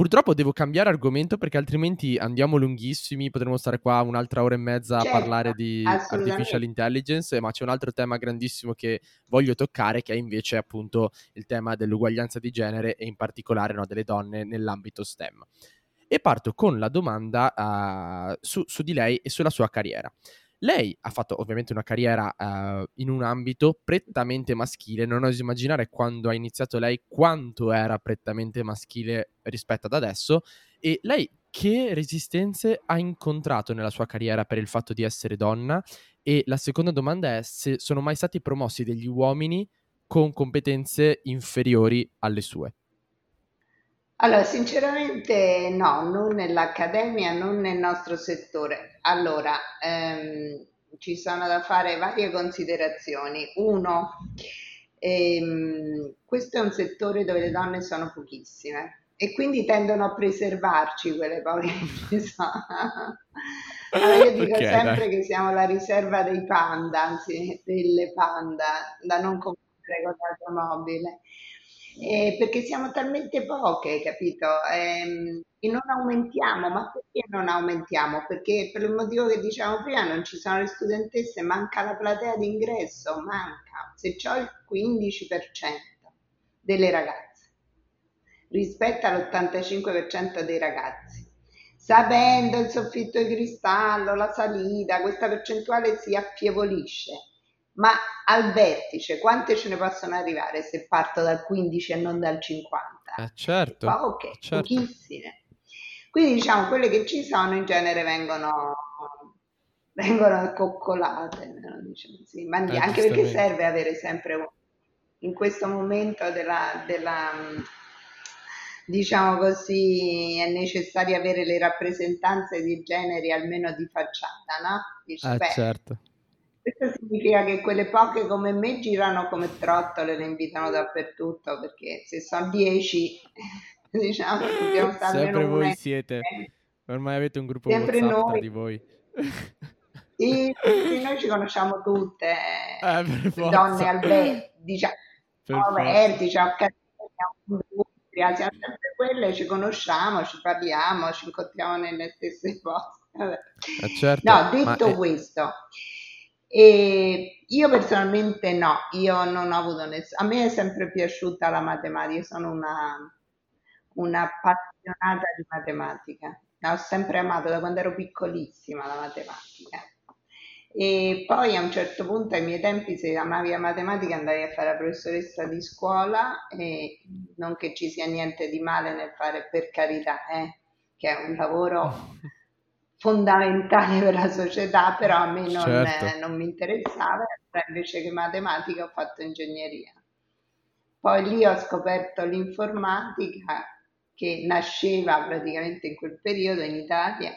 Purtroppo devo cambiare argomento perché altrimenti andiamo lunghissimi, potremmo stare qua un'altra ora e mezza certo, a parlare di artificial intelligence, ma c'è un altro tema grandissimo che voglio toccare che è invece appunto il tema dell'uguaglianza di genere e in particolare no, delle donne nell'ambito STEM. E parto con la domanda uh, su, su di lei e sulla sua carriera. Lei ha fatto ovviamente una carriera uh, in un ambito prettamente maschile, non oso immaginare quando ha iniziato lei quanto era prettamente maschile rispetto ad adesso e lei che resistenze ha incontrato nella sua carriera per il fatto di essere donna? E la seconda domanda è se sono mai stati promossi degli uomini con competenze inferiori alle sue. Allora, sinceramente no, non nell'accademia, non nel nostro settore. Allora, ehm, ci sono da fare varie considerazioni. Uno, ehm, questo è un settore dove le donne sono pochissime e quindi tendono a preservarci quelle poche. Allora io dico okay, sempre dai. che siamo la riserva dei panda, anzi delle panda, da non confondere con l'automobile eh, perché siamo talmente poche, capito? Eh, e non aumentiamo, ma perché non aumentiamo? Perché per il motivo che dicevamo prima non ci sono le studentesse, manca la platea d'ingresso, manca, se ho il 15% delle ragazze rispetto all'85% dei ragazzi. Sapendo il soffitto di cristallo, la salita, questa percentuale si affievolisce ma al vertice quante ce ne possono arrivare se parto dal 15 e non dal 50? Eh certo. Poche, certo. pochissime. Quindi diciamo quelle che ci sono in genere vengono, vengono coccolate, diciamo così. Ma eh, anche perché serve avere sempre in questo momento della, della diciamo così, è necessario avere le rappresentanze di generi almeno di facciata, no? Dice, eh, beh, certo Questo significa che quelle poche come me girano come trottole, le invitano dappertutto, perché se sono dieci, diciamo, dobbiamo stare Sempre voi una siete. Ormai avete un gruppo Sempre WhatsApp noi. di voi. Sì, sì, noi ci conosciamo tutte, Eh, donne al vertice, diciamo, al vertice, a siamo sempre quelle, ci conosciamo, ci parliamo, ci incontriamo nelle stesse poste. Vabbè. Eh, certo, No, detto è... e io personalmente no, io non ho avuto nessuno, a me è sempre piaciuta la matematica, io sono una, una appassionata di matematica, l'ho sempre amato da quando ero piccolissima la matematica. E poi a un certo punto, ai miei tempi, se amavi la matematica andavi a fare la professoressa di scuola e non che ci sia niente di male nel fare per carità, eh, che è un lavoro fondamentale per la società, però a me non, Certo, eh, non mi interessava, invece che matematica ho fatto ingegneria. Poi lì ho scoperto l'informatica che nasceva praticamente in quel periodo in Italia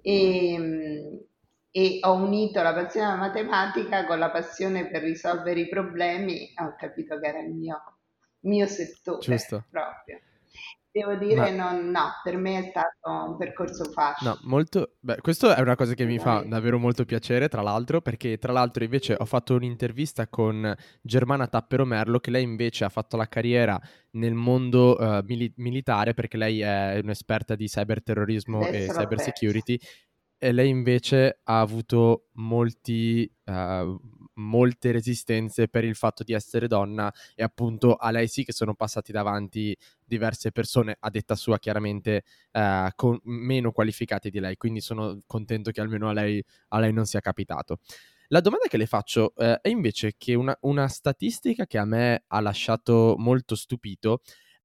e, e ho unito la passione alla matematica con la passione per risolvere i problemi ho capito che era il mio, mio settore giusto. proprio. Devo dire, Ma non, no, per me è stato un percorso No, facile, molto... Beh, questo è una cosa che mi fa davvero molto piacere, tra l'altro, perché tra l'altro invece ho fatto un'intervista con Germana Tappero Merlo, che lei invece ha fatto la carriera nel mondo eh, mili- militare, perché lei è un'esperta di cyberterrorismo e Adesso l'ho cyber persa. security, e lei invece ha avuto molti, eh, molte resistenze per il fatto di essere donna e appunto a lei sì che sono passati davanti diverse persone, a detta sua chiaramente eh, con- meno qualificate di lei, quindi sono contento che almeno a lei, a lei non sia capitato. La domanda che le faccio eh, è invece che una, una statistica che a me ha lasciato molto stupito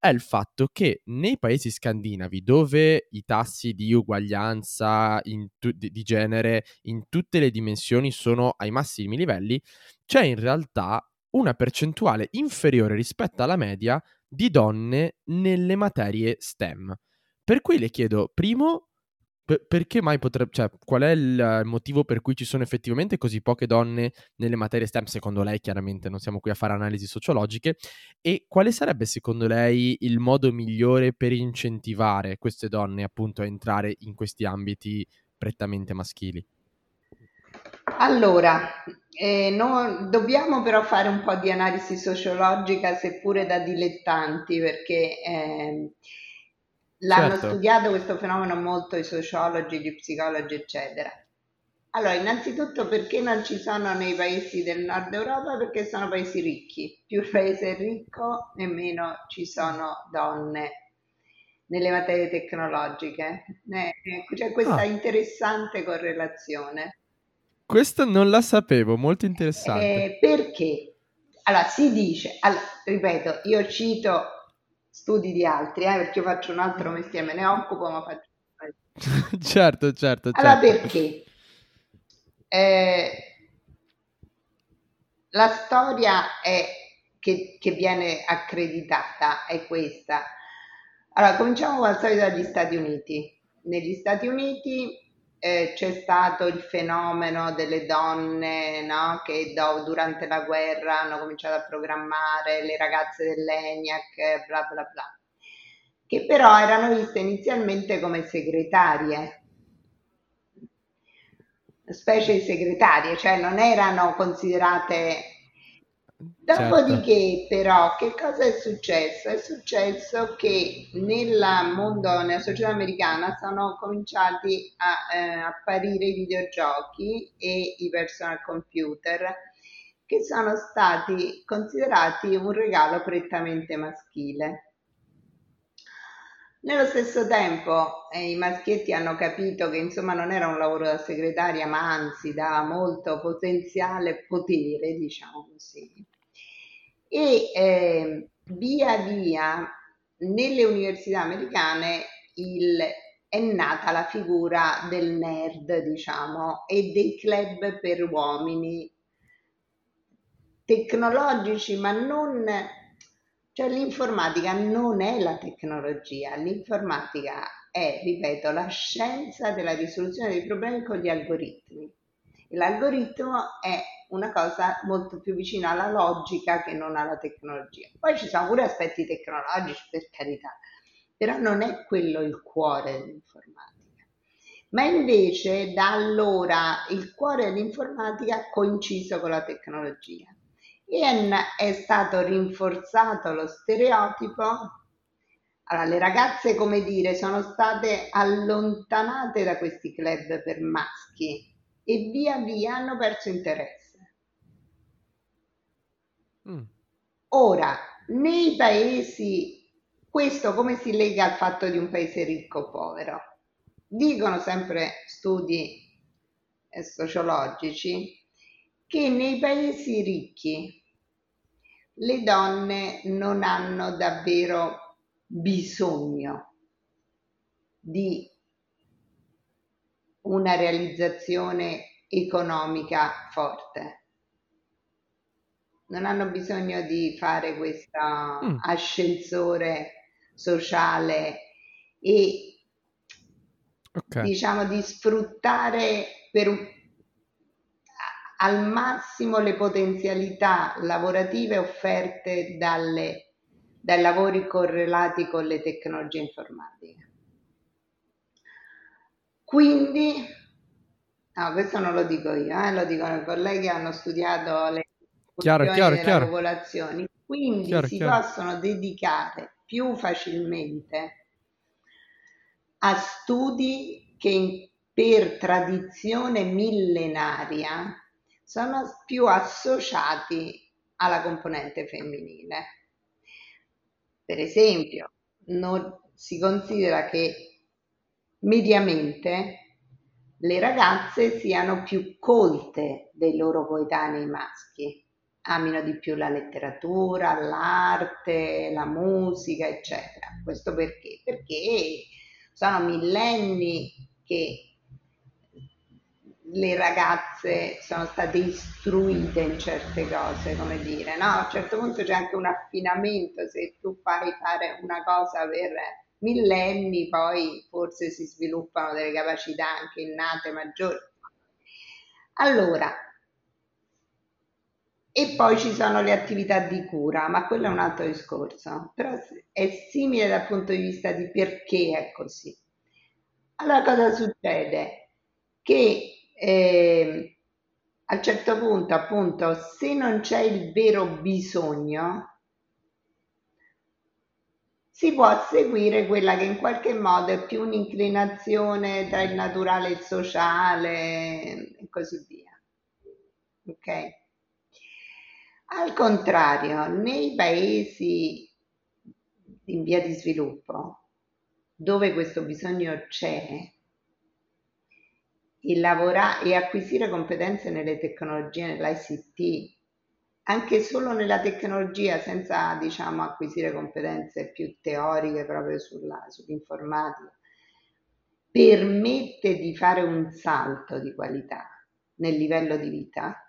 è il fatto che nei paesi scandinavi, dove i tassi di uguaglianza tu- di genere in tutte le dimensioni sono ai massimi livelli, c'è in realtà una percentuale inferiore rispetto alla media di donne nelle materie STEM. Per cui le chiedo, primo, per- perché mai potrebbe, cioè, qual è il eh, motivo per cui ci sono effettivamente così poche donne nelle materie STEM? Secondo lei, chiaramente, non siamo qui a fare analisi sociologiche. E quale sarebbe, secondo lei, il modo migliore per incentivare queste donne, appunto, a entrare in questi ambiti prettamente maschili? Allora, eh, no- dobbiamo però fare un po' di analisi sociologica, seppure da dilettanti, perché ehm, l'hanno Certo, studiato questo fenomeno molto i sociologi, gli psicologi, eccetera. Allora, innanzitutto perché non ci sono nei paesi del nord Europa? Perché sono paesi ricchi. Più il paese è ricco e meno ci sono donne nelle materie tecnologiche. Eh, ecco, c'è questa Ah, interessante correlazione. questo non la sapevo, molto interessante. Eh, perché? Allora, si dice, allora, ripeto, io cito studi di altri, eh, perché io faccio un altro mestiere, me ne occupo, ma faccio... certo, certo, Allora, certo. perché? Eh, la storia è, che, che viene accreditata è questa. Allora, cominciamo al solito dagli Stati Uniti. Negli Stati Uniti eh, c'è stato il fenomeno delle donne, no, che do- durante la guerra hanno cominciato a programmare le ragazze dell'ENIAC, bla bla bla, che però erano viste inizialmente come segretarie, specie di segretarie, cioè non erano considerate Certo, Dopodiché, però, che cosa è successo? È successo che nel mondo, nella società americana, sono cominciati a eh, apparire i videogiochi e i personal computer, che sono stati considerati un regalo prettamente maschile. Nello stesso tempo, eh, i maschietti hanno capito che insomma non era un lavoro da segretaria, ma anzi da molto potenziale potere, diciamo così. E eh, via via nelle università americane il- è nata la figura del nerd, diciamo, e dei club per uomini tecnologici, ma non, cioè l'informatica non è la tecnologia, l'informatica è, ripeto, la scienza della risoluzione dei problemi con gli algoritmi. L'algoritmo è una cosa molto più vicina alla logica che non alla tecnologia. Poi ci sono pure aspetti tecnologici, per carità, però non è quello il cuore dell'informatica. Ma invece da allora il cuore dell'informatica ha coinciso con la tecnologia e è stato rinforzato lo stereotipo. Allora, le ragazze, come dire, sono state allontanate da questi club per maschi e via via hanno perso interesse. Mm. Ora, nei paesi, questo come si lega al fatto di un paese ricco o povero? Dicono sempre studi eh, sociologici che nei paesi ricchi le donne non hanno davvero bisogno di una realizzazione economica forte. Non hanno bisogno di fare questo mm. ascensore sociale e okay. diciamo di sfruttare per un, al massimo le potenzialità lavorative offerte dalle, dai lavori correlati con le tecnologie informatiche. Quindi, no, questo non lo dico io, eh, lo dicono i colleghi che hanno studiato le chiaro, chiaro, chiaro. popolazioni, quindi chiaro, si chiaro. possono dedicare più facilmente a studi che per tradizione millenaria sono più associati alla componente femminile. Per esempio, non, si considera che mediamente le ragazze siano più colte dei loro coetanei maschi, amino di più la letteratura, l'arte, la musica, eccetera. Questo perché? Perché sono millenni che le ragazze sono state istruite in certe cose, come dire, no? A un certo punto c'è anche un affinamento, se tu fai fare una cosa per millenni poi forse si sviluppano delle capacità anche innate maggiori. Allora, e poi ci sono le attività di cura, ma quello è un altro discorso, però è simile dal punto di vista di perché è così. Allora cosa succede? Che eh, a un certo punto, appunto, se non c'è il vero bisogno, si può seguire quella che in qualche modo è più un'inclinazione tra il naturale e il sociale e così via. Ok? Al contrario, nei paesi in via di sviluppo, dove questo bisogno c'è, e, lavorare, e acquisire competenze nelle tecnologie, nell'ICT, anche solo nella tecnologia senza diciamo acquisire competenze più teoriche proprio sulla, sull'informatica permette di fare un salto di qualità nel livello di vita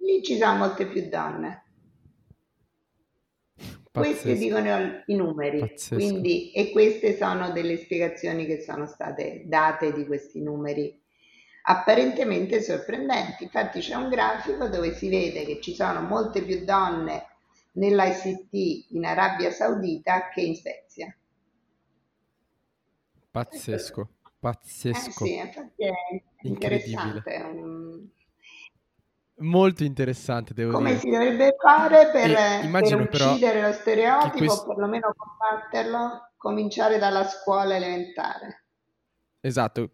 lì ci sono molte più donne Pazzesco. questi dicono i numeri quindi, e queste sono delle spiegazioni che sono state date di questi numeri apparentemente sorprendenti. Infatti c'è un grafico dove si vede che ci sono molte più donne nell'ICT in Arabia Saudita che in Svezia. Pazzesco, pazzesco. Eh sì, infatti è interessante. Un... Molto interessante, devo Come dire. si dovrebbe fare per, per uccidere lo stereotipo, questo... o perlomeno combatterlo, cominciare dalla scuola elementare. Esatto,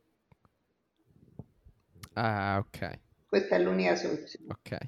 Ah, ok. Questa è l'unica soluzione. Ok.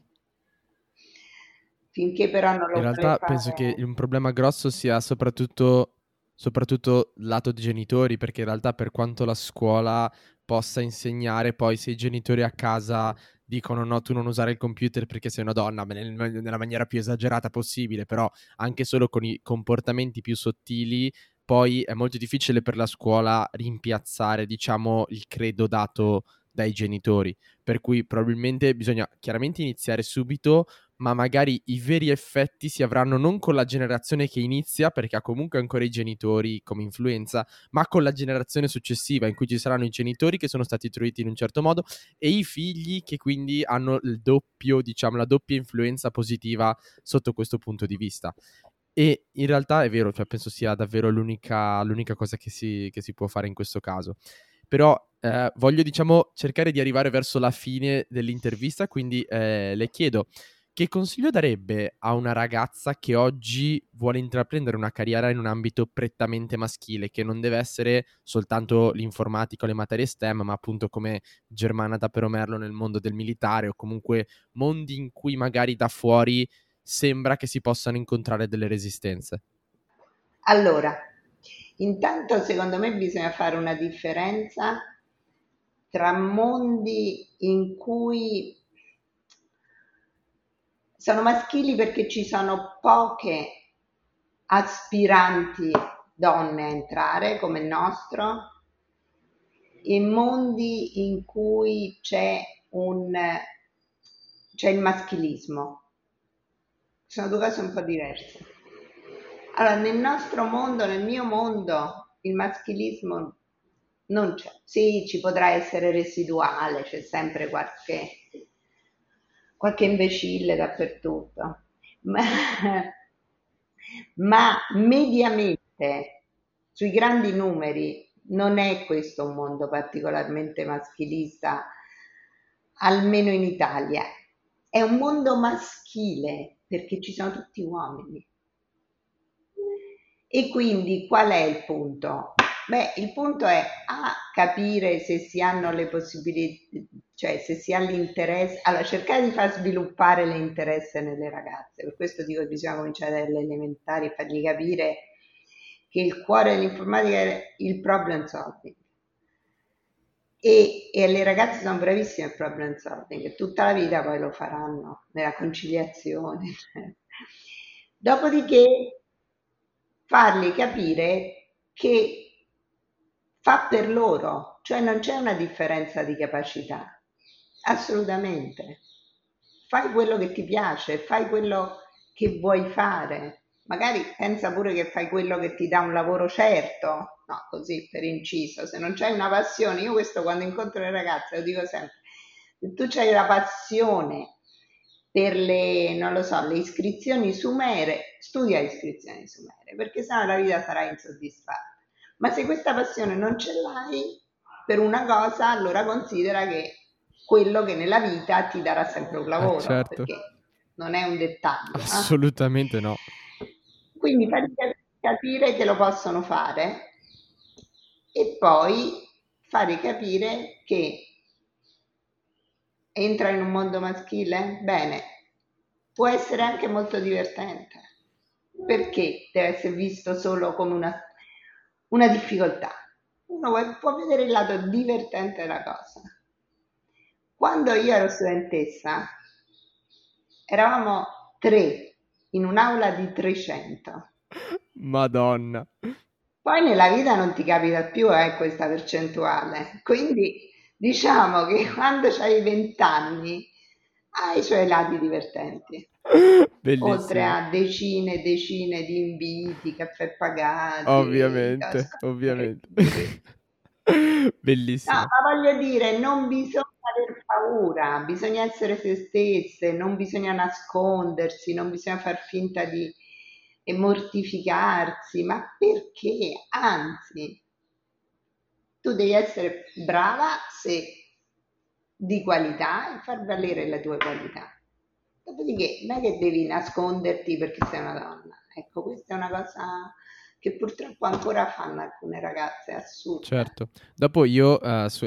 Finché però non lo In realtà fare... penso che un problema grosso sia soprattutto, soprattutto lato dei genitori, perché in realtà per quanto la scuola possa insegnare, poi se i genitori a casa dicono no, tu non usare il computer perché sei una donna, nella maniera più esagerata possibile, però anche solo con i comportamenti più sottili, poi è molto difficile per la scuola rimpiazzare, diciamo, il credo dato dai genitori, per cui probabilmente bisogna chiaramente iniziare subito, ma magari i veri effetti si avranno non con la generazione che inizia, perché ha comunque ancora i genitori come influenza, ma con la generazione successiva, in cui ci saranno i genitori che sono stati istruiti in un certo modo e i figli che quindi hanno il doppio, diciamo, la doppia influenza positiva sotto questo punto di vista. E in realtà è vero, cioè penso sia davvero l'unica, l'unica cosa che si, che si può fare in questo caso. Però eh, voglio, diciamo, cercare di arrivare verso la fine dell'intervista, quindi eh, le chiedo che consiglio darebbe a una ragazza che oggi vuole intraprendere una carriera in un ambito prettamente maschile, che non deve essere soltanto l'informatica o le materie STEM, ma appunto come Germana da Peromerlo nel mondo del militare o comunque mondi in cui magari da fuori sembra che si possano incontrare delle resistenze? Allora, intanto secondo me bisogna fare una differenza tra mondi in cui sono maschili perché ci sono poche aspiranti donne a entrare come il nostro. E mondi in cui c'è un c'è il maschilismo. Sono due cose un po' diverse. Allora nel nostro mondo nel mio mondo il maschilismo non c'è. Sì ci potrà essere residuale c'è sempre qualche qualche imbecille dappertutto, ma, ma mediamente sui grandi numeri non è questo un mondo particolarmente maschilista, almeno in Italia. È un mondo maschile perché ci sono tutti uomini. E quindi qual è il punto? Beh, il punto è a capire se si hanno le possibilità, cioè se si ha l'interesse, allora cercare di far sviluppare l'interesse nelle ragazze, per questo dico che bisogna cominciare dalle elementari e fargli capire che il cuore dell'informatica è il problem solving. E, e, le ragazze sono bravissime al problem solving, tutta la vita poi lo faranno nella conciliazione. Dopodiché fargli capire che fa per loro, cioè non c'è una differenza di capacità, assolutamente. Fai quello che ti piace, fai quello che vuoi fare. Magari pensa pure che fai quello che ti dà un lavoro certo, no, così per inciso, se non c'hai una passione, io questo quando incontro le ragazze lo dico sempre, se tu hai la passione per le, non lo so, le iscrizioni su Mere, studia iscrizioni su Mere, perché sennò la vita sarà insoddisfatta. Ma se questa passione non ce l'hai per una cosa, allora considera che quello che nella vita ti darà sempre un eh, lavoro, eh certo. perché non è un dettaglio. Eh. Assolutamente eh? no. Quindi fai capire che lo possono fare e poi fare capire che entra in un mondo maschile? Bene, può essere anche molto divertente. Perché deve essere visto solo come una una difficoltà. Uno può vedere il lato divertente della cosa. Quando io ero studentessa, eravamo tre in un'aula di 300. Madonna. Poi nella vita non ti capita più eh, questa percentuale. Quindi diciamo che quando hai 20 anni hai i suoi lati divertenti. Bellissimo. Oltre a decine e decine di inviti, caffè pagati. Ovviamente, ovviamente. Bellissimo. No, ma voglio dire, non bisogna aver paura, bisogna essere se stesse, non bisogna nascondersi, non bisogna far finta di mortificarsi, ma perché? Anzi, tu devi essere brava se di qualità e far valere le tue qualità. Dopodiché non è che devi nasconderti perché sei una donna. Ecco, questa è una cosa che purtroppo ancora fanno alcune ragazze assurde. Certo. Dopo io uh, su,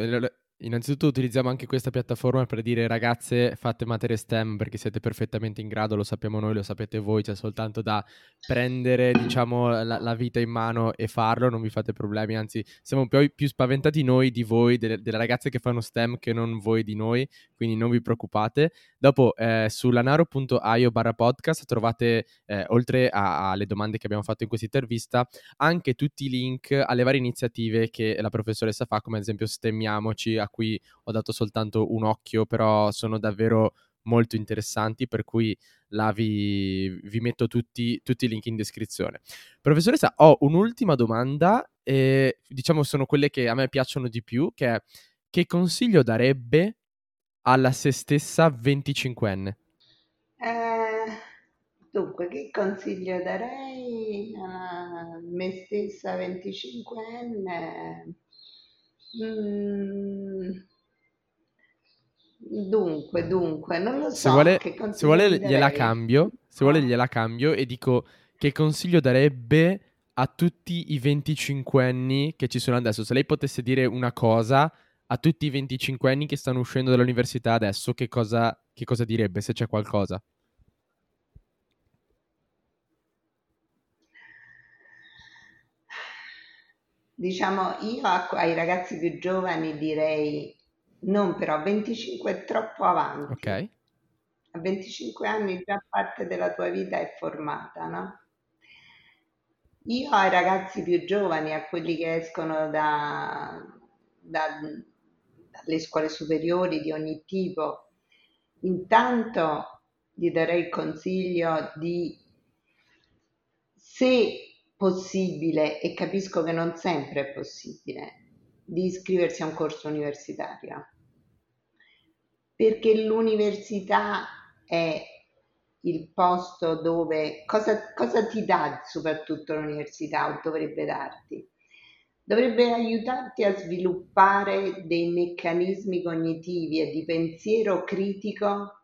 Innanzitutto utilizziamo anche questa piattaforma per dire ragazze fate materie STEM perché siete perfettamente in grado, lo sappiamo noi, lo sapete voi, c'è soltanto da prendere diciamo la, la vita in mano e farlo, non vi fate problemi, anzi siamo più, più spaventati noi di voi, delle, delle, ragazze che fanno STEM che non voi di noi, quindi non vi preoccupate. Dopo eh, su lanaro.io barra podcast trovate eh, oltre alle domande che abbiamo fatto in questa intervista anche tutti i link alle varie iniziative che la professoressa fa come ad esempio Stemmiamoci a cui ho dato soltanto un occhio, però sono davvero molto interessanti, per cui là vi, vi metto tutti, tutti, i link in descrizione. Professoressa, ho un'ultima domanda, e diciamo sono quelle che a me piacciono di più, che è che consiglio darebbe alla se stessa 25enne? Eh, dunque, che consiglio darei a me stessa 25enne? Mm, dunque, dunque, non lo so. Se vuole, se vuole gliela cambio, se vuole gliela cambio e dico che consiglio darebbe a tutti i 25 anni che ci sono adesso. Se lei potesse dire una cosa a tutti i 25 anni che stanno uscendo dall'università adesso, che cosa, che cosa direbbe, se c'è qualcosa? Diciamo, io ai ragazzi più giovani direi non però, 25 è troppo avanti. Ok. A 25 anni già parte della tua vita è formata, no? Io ai ragazzi più giovani, a quelli che escono da, da, dalle scuole superiori di ogni tipo, intanto gli darei il consiglio di, se possibile, e capisco che non sempre è possibile, di iscriversi a un corso universitario. Perché l'università è il posto dove cosa, cosa ti dà soprattutto l'università o dovrebbe darti? Dovrebbe aiutarti a sviluppare dei meccanismi cognitivi e di pensiero critico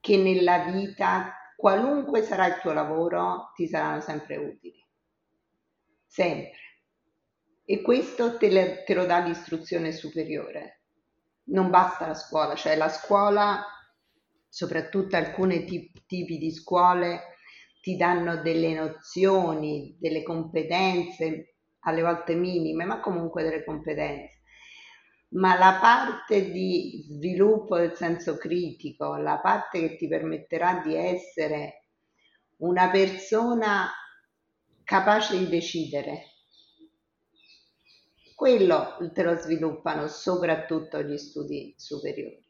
che nella vita, qualunque sarà il tuo lavoro, ti saranno sempre utili sempre. E questo te, le, te lo dà l'istruzione superiore. Non basta la scuola, cioè la scuola, soprattutto alcuni tip, tipi di scuole, ti danno delle nozioni, delle competenze, alle volte minime, ma comunque delle competenze. Ma la parte di sviluppo del senso critico, la parte che ti permetterà di essere una persona capace di decidere. Quello te lo sviluppano soprattutto gli studi superiori.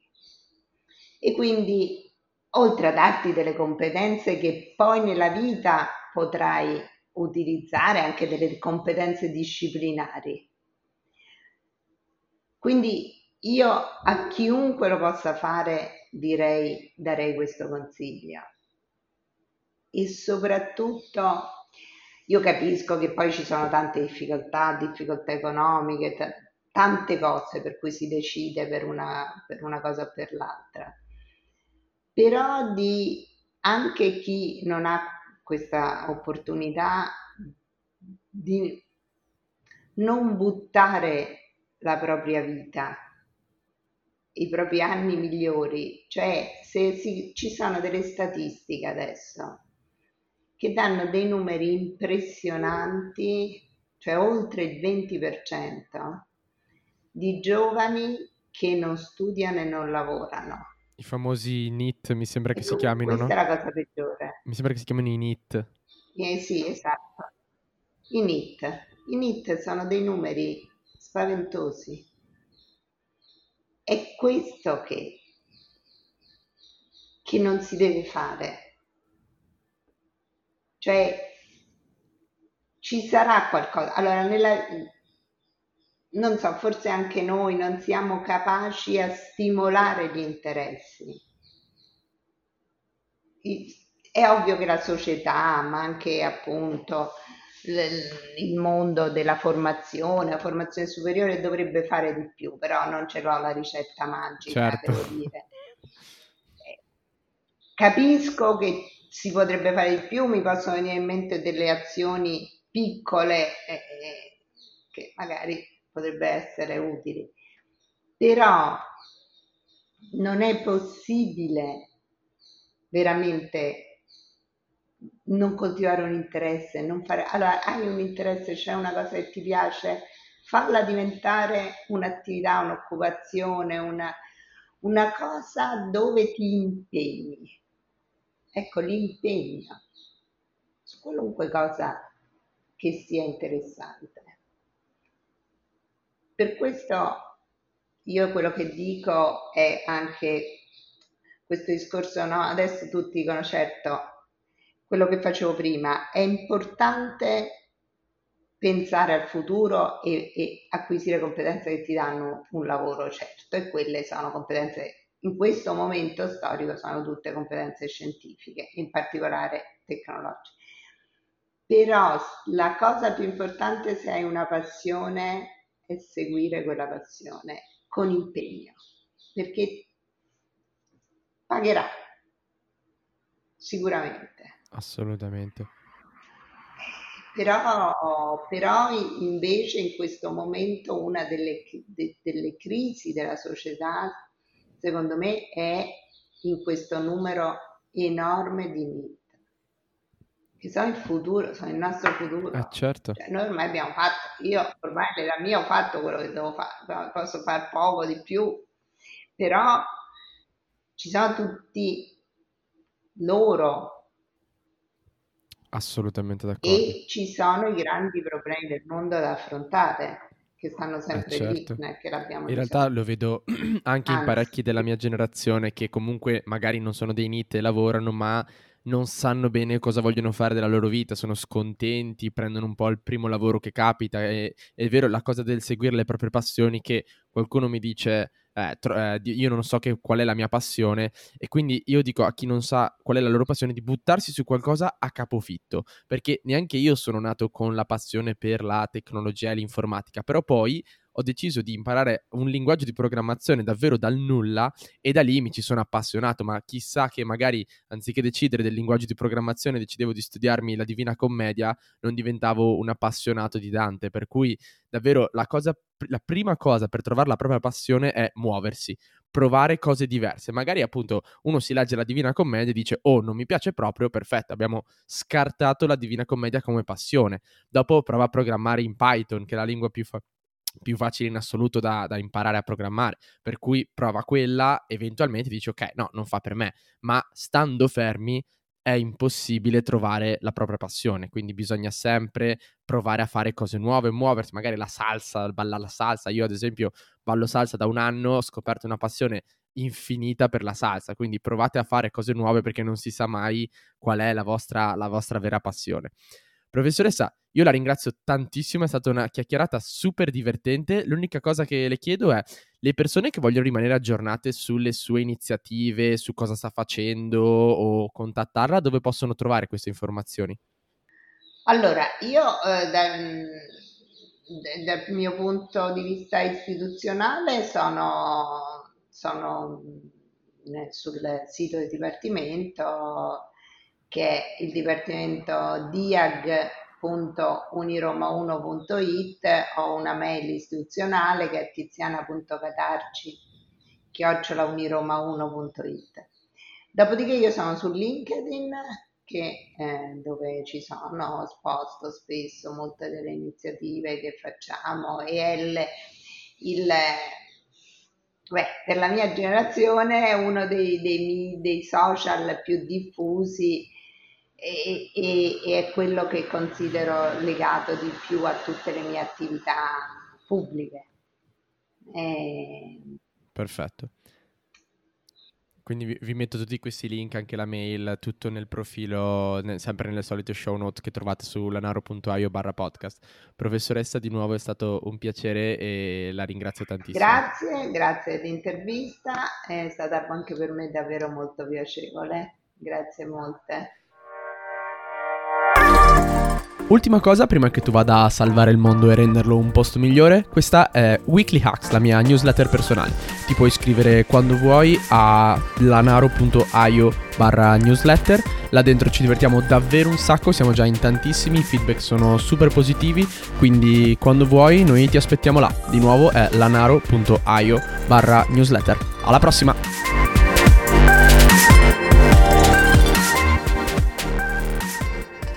E quindi, oltre a darti delle competenze che poi nella vita potrai utilizzare, anche delle competenze disciplinari. Quindi io a chiunque lo possa fare direi, darei questo consiglio. E soprattutto io capisco che poi ci sono tante difficoltà, difficoltà economiche, t- tante cose per cui si decide per una, per una cosa o per l'altra. Però di anche chi non ha questa opportunità di non buttare la propria vita, i propri anni migliori, cioè se si, ci sono delle statistiche adesso che danno dei numeri impressionanti, cioè oltre il 20% di giovani che non studiano e non lavorano. I famosi NIT mi sembra che e si chiamino, questa no? Questa è la cosa peggiore. Mi sembra che si chiamino i NIT. Eh sì, esatto. I NIT. I NIT sono dei numeri spaventosi. È questo che, che non si deve fare cioè, ci sarà qualcosa. Allora, nella, non so, forse anche noi non siamo capaci a stimolare gli interessi. È ovvio che la società, ma anche appunto il mondo della formazione, la formazione superiore dovrebbe fare di più, però non ce l'ho la ricetta magica, certo. Eh, capisco che si potrebbe fare di più, mi possono venire in mente delle azioni piccole eh, eh, che magari potrebbero essere utili, però non è possibile veramente non coltivare un interesse, non fare... Allora, hai un interesse, c'è una cosa che ti piace, falla diventare un'attività, un'occupazione, una, una cosa dove ti impegni ecco l'impegno su qualunque cosa che sia interessante. Per questo io quello che dico è anche questo discorso, no? Adesso tutti dicono certo, quello che facevo prima, è importante pensare al futuro e, e acquisire competenze che ti danno un lavoro certo e quelle sono competenze in questo momento storico sono tutte competenze scientifiche, in particolare tecnologiche. Però la cosa più importante se hai una passione è seguire quella passione con impegno, perché pagherà sicuramente. Assolutamente. Però, però invece in questo momento una delle, de, delle crisi della società, secondo me, è in questo numero enorme di NEET, che sono il futuro, sono il nostro futuro. Eh, certo. Cioè, noi ormai abbiamo fatto, io ormai nella mia ho fatto quello che devo fare, posso fare poco di più, però ci sono tutti loro Assolutamente d'accordo. e ci sono i grandi problemi del mondo da affrontare che stanno Eh sempre lì, certo. non è che l'abbiamo In realtà risolto. lo vedo anche in Anzi, parecchi della mia generazione che comunque magari non sono dei NEET e lavorano, ma non sanno bene cosa vogliono fare della loro vita, sono scontenti, prendono un po' il primo lavoro che capita. E, è vero la cosa del seguire le proprie passioni che qualcuno mi dice, eh, tro- eh, io non so che, qual è la mia passione e quindi io dico a chi non sa qual è la loro passione di buttarsi su qualcosa a capofitto, perché neanche io sono nato con la passione per la tecnologia e l'informatica, però poi ho deciso di imparare un linguaggio di programmazione davvero dal nulla e da lì mi ci sono appassionato, ma chissà che magari anziché decidere del linguaggio di programmazione decidevo di studiarmi la Divina Commedia, non diventavo un appassionato di Dante, per cui davvero la cosa la prima cosa per trovare la propria passione è muoversi, provare cose diverse. Magari appunto uno si legge la Divina Commedia e dice "Oh, non mi piace proprio", perfetto, abbiamo scartato la Divina Commedia come passione. Dopo prova a programmare in Python, che è la lingua più fa- più facile in assoluto da, da, imparare a programmare, per cui prova quella, eventualmente dici ok, no, non fa per me, ma stando fermi è impossibile trovare la propria passione, quindi bisogna sempre provare a fare cose nuove, muoversi, magari la salsa, ballare la salsa, io ad esempio ballo salsa da un anno, ho scoperto una passione infinita per la salsa, quindi provate a fare cose nuove perché non si sa mai qual è la vostra, la vostra vera passione. Professoressa, io la ringrazio tantissimo, è stata una chiacchierata super divertente. L'unica cosa che le chiedo è le persone che vogliono rimanere aggiornate sulle sue iniziative, su cosa sta facendo o contattarla, dove possono trovare queste informazioni? Allora, io eh, dal, dal, mio punto di vista istituzionale sono, sono sul sito del Dipartimento che è il Dipartimento diag.uniroma1.it ho una mail istituzionale che è tiziana.catarci chiocciolauniroma1.it dopodiché io sono su LinkedIn che, eh, dove ci sono, sposto spesso molte delle iniziative che facciamo e il, il beh, per la mia generazione è uno dei, dei, dei social più diffusi e, e, e, è quello che considero legato di più a tutte le mie attività pubbliche. E... Perfetto. Quindi vi, vi, metto tutti questi link, anche la mail, tutto nel profilo, nel, sempre nelle solite show note che trovate su lanaro.io barra podcast. Professoressa, di nuovo è stato un piacere e la ringrazio tantissimo. Grazie, grazie dell'intervista, è stata anche per me davvero molto piacevole. Grazie molte. Ultima cosa, prima che tu vada a salvare il mondo e renderlo un posto migliore, questa è Weekly Hacks, la mia newsletter personale. Ti puoi iscrivere quando vuoi a lanaro.io barra newsletter. Là dentro ci divertiamo davvero un sacco, siamo già in tantissimi, i feedback sono super positivi, quindi quando vuoi noi ti aspettiamo là. Di nuovo è lanaro.io barra newsletter. Alla prossima!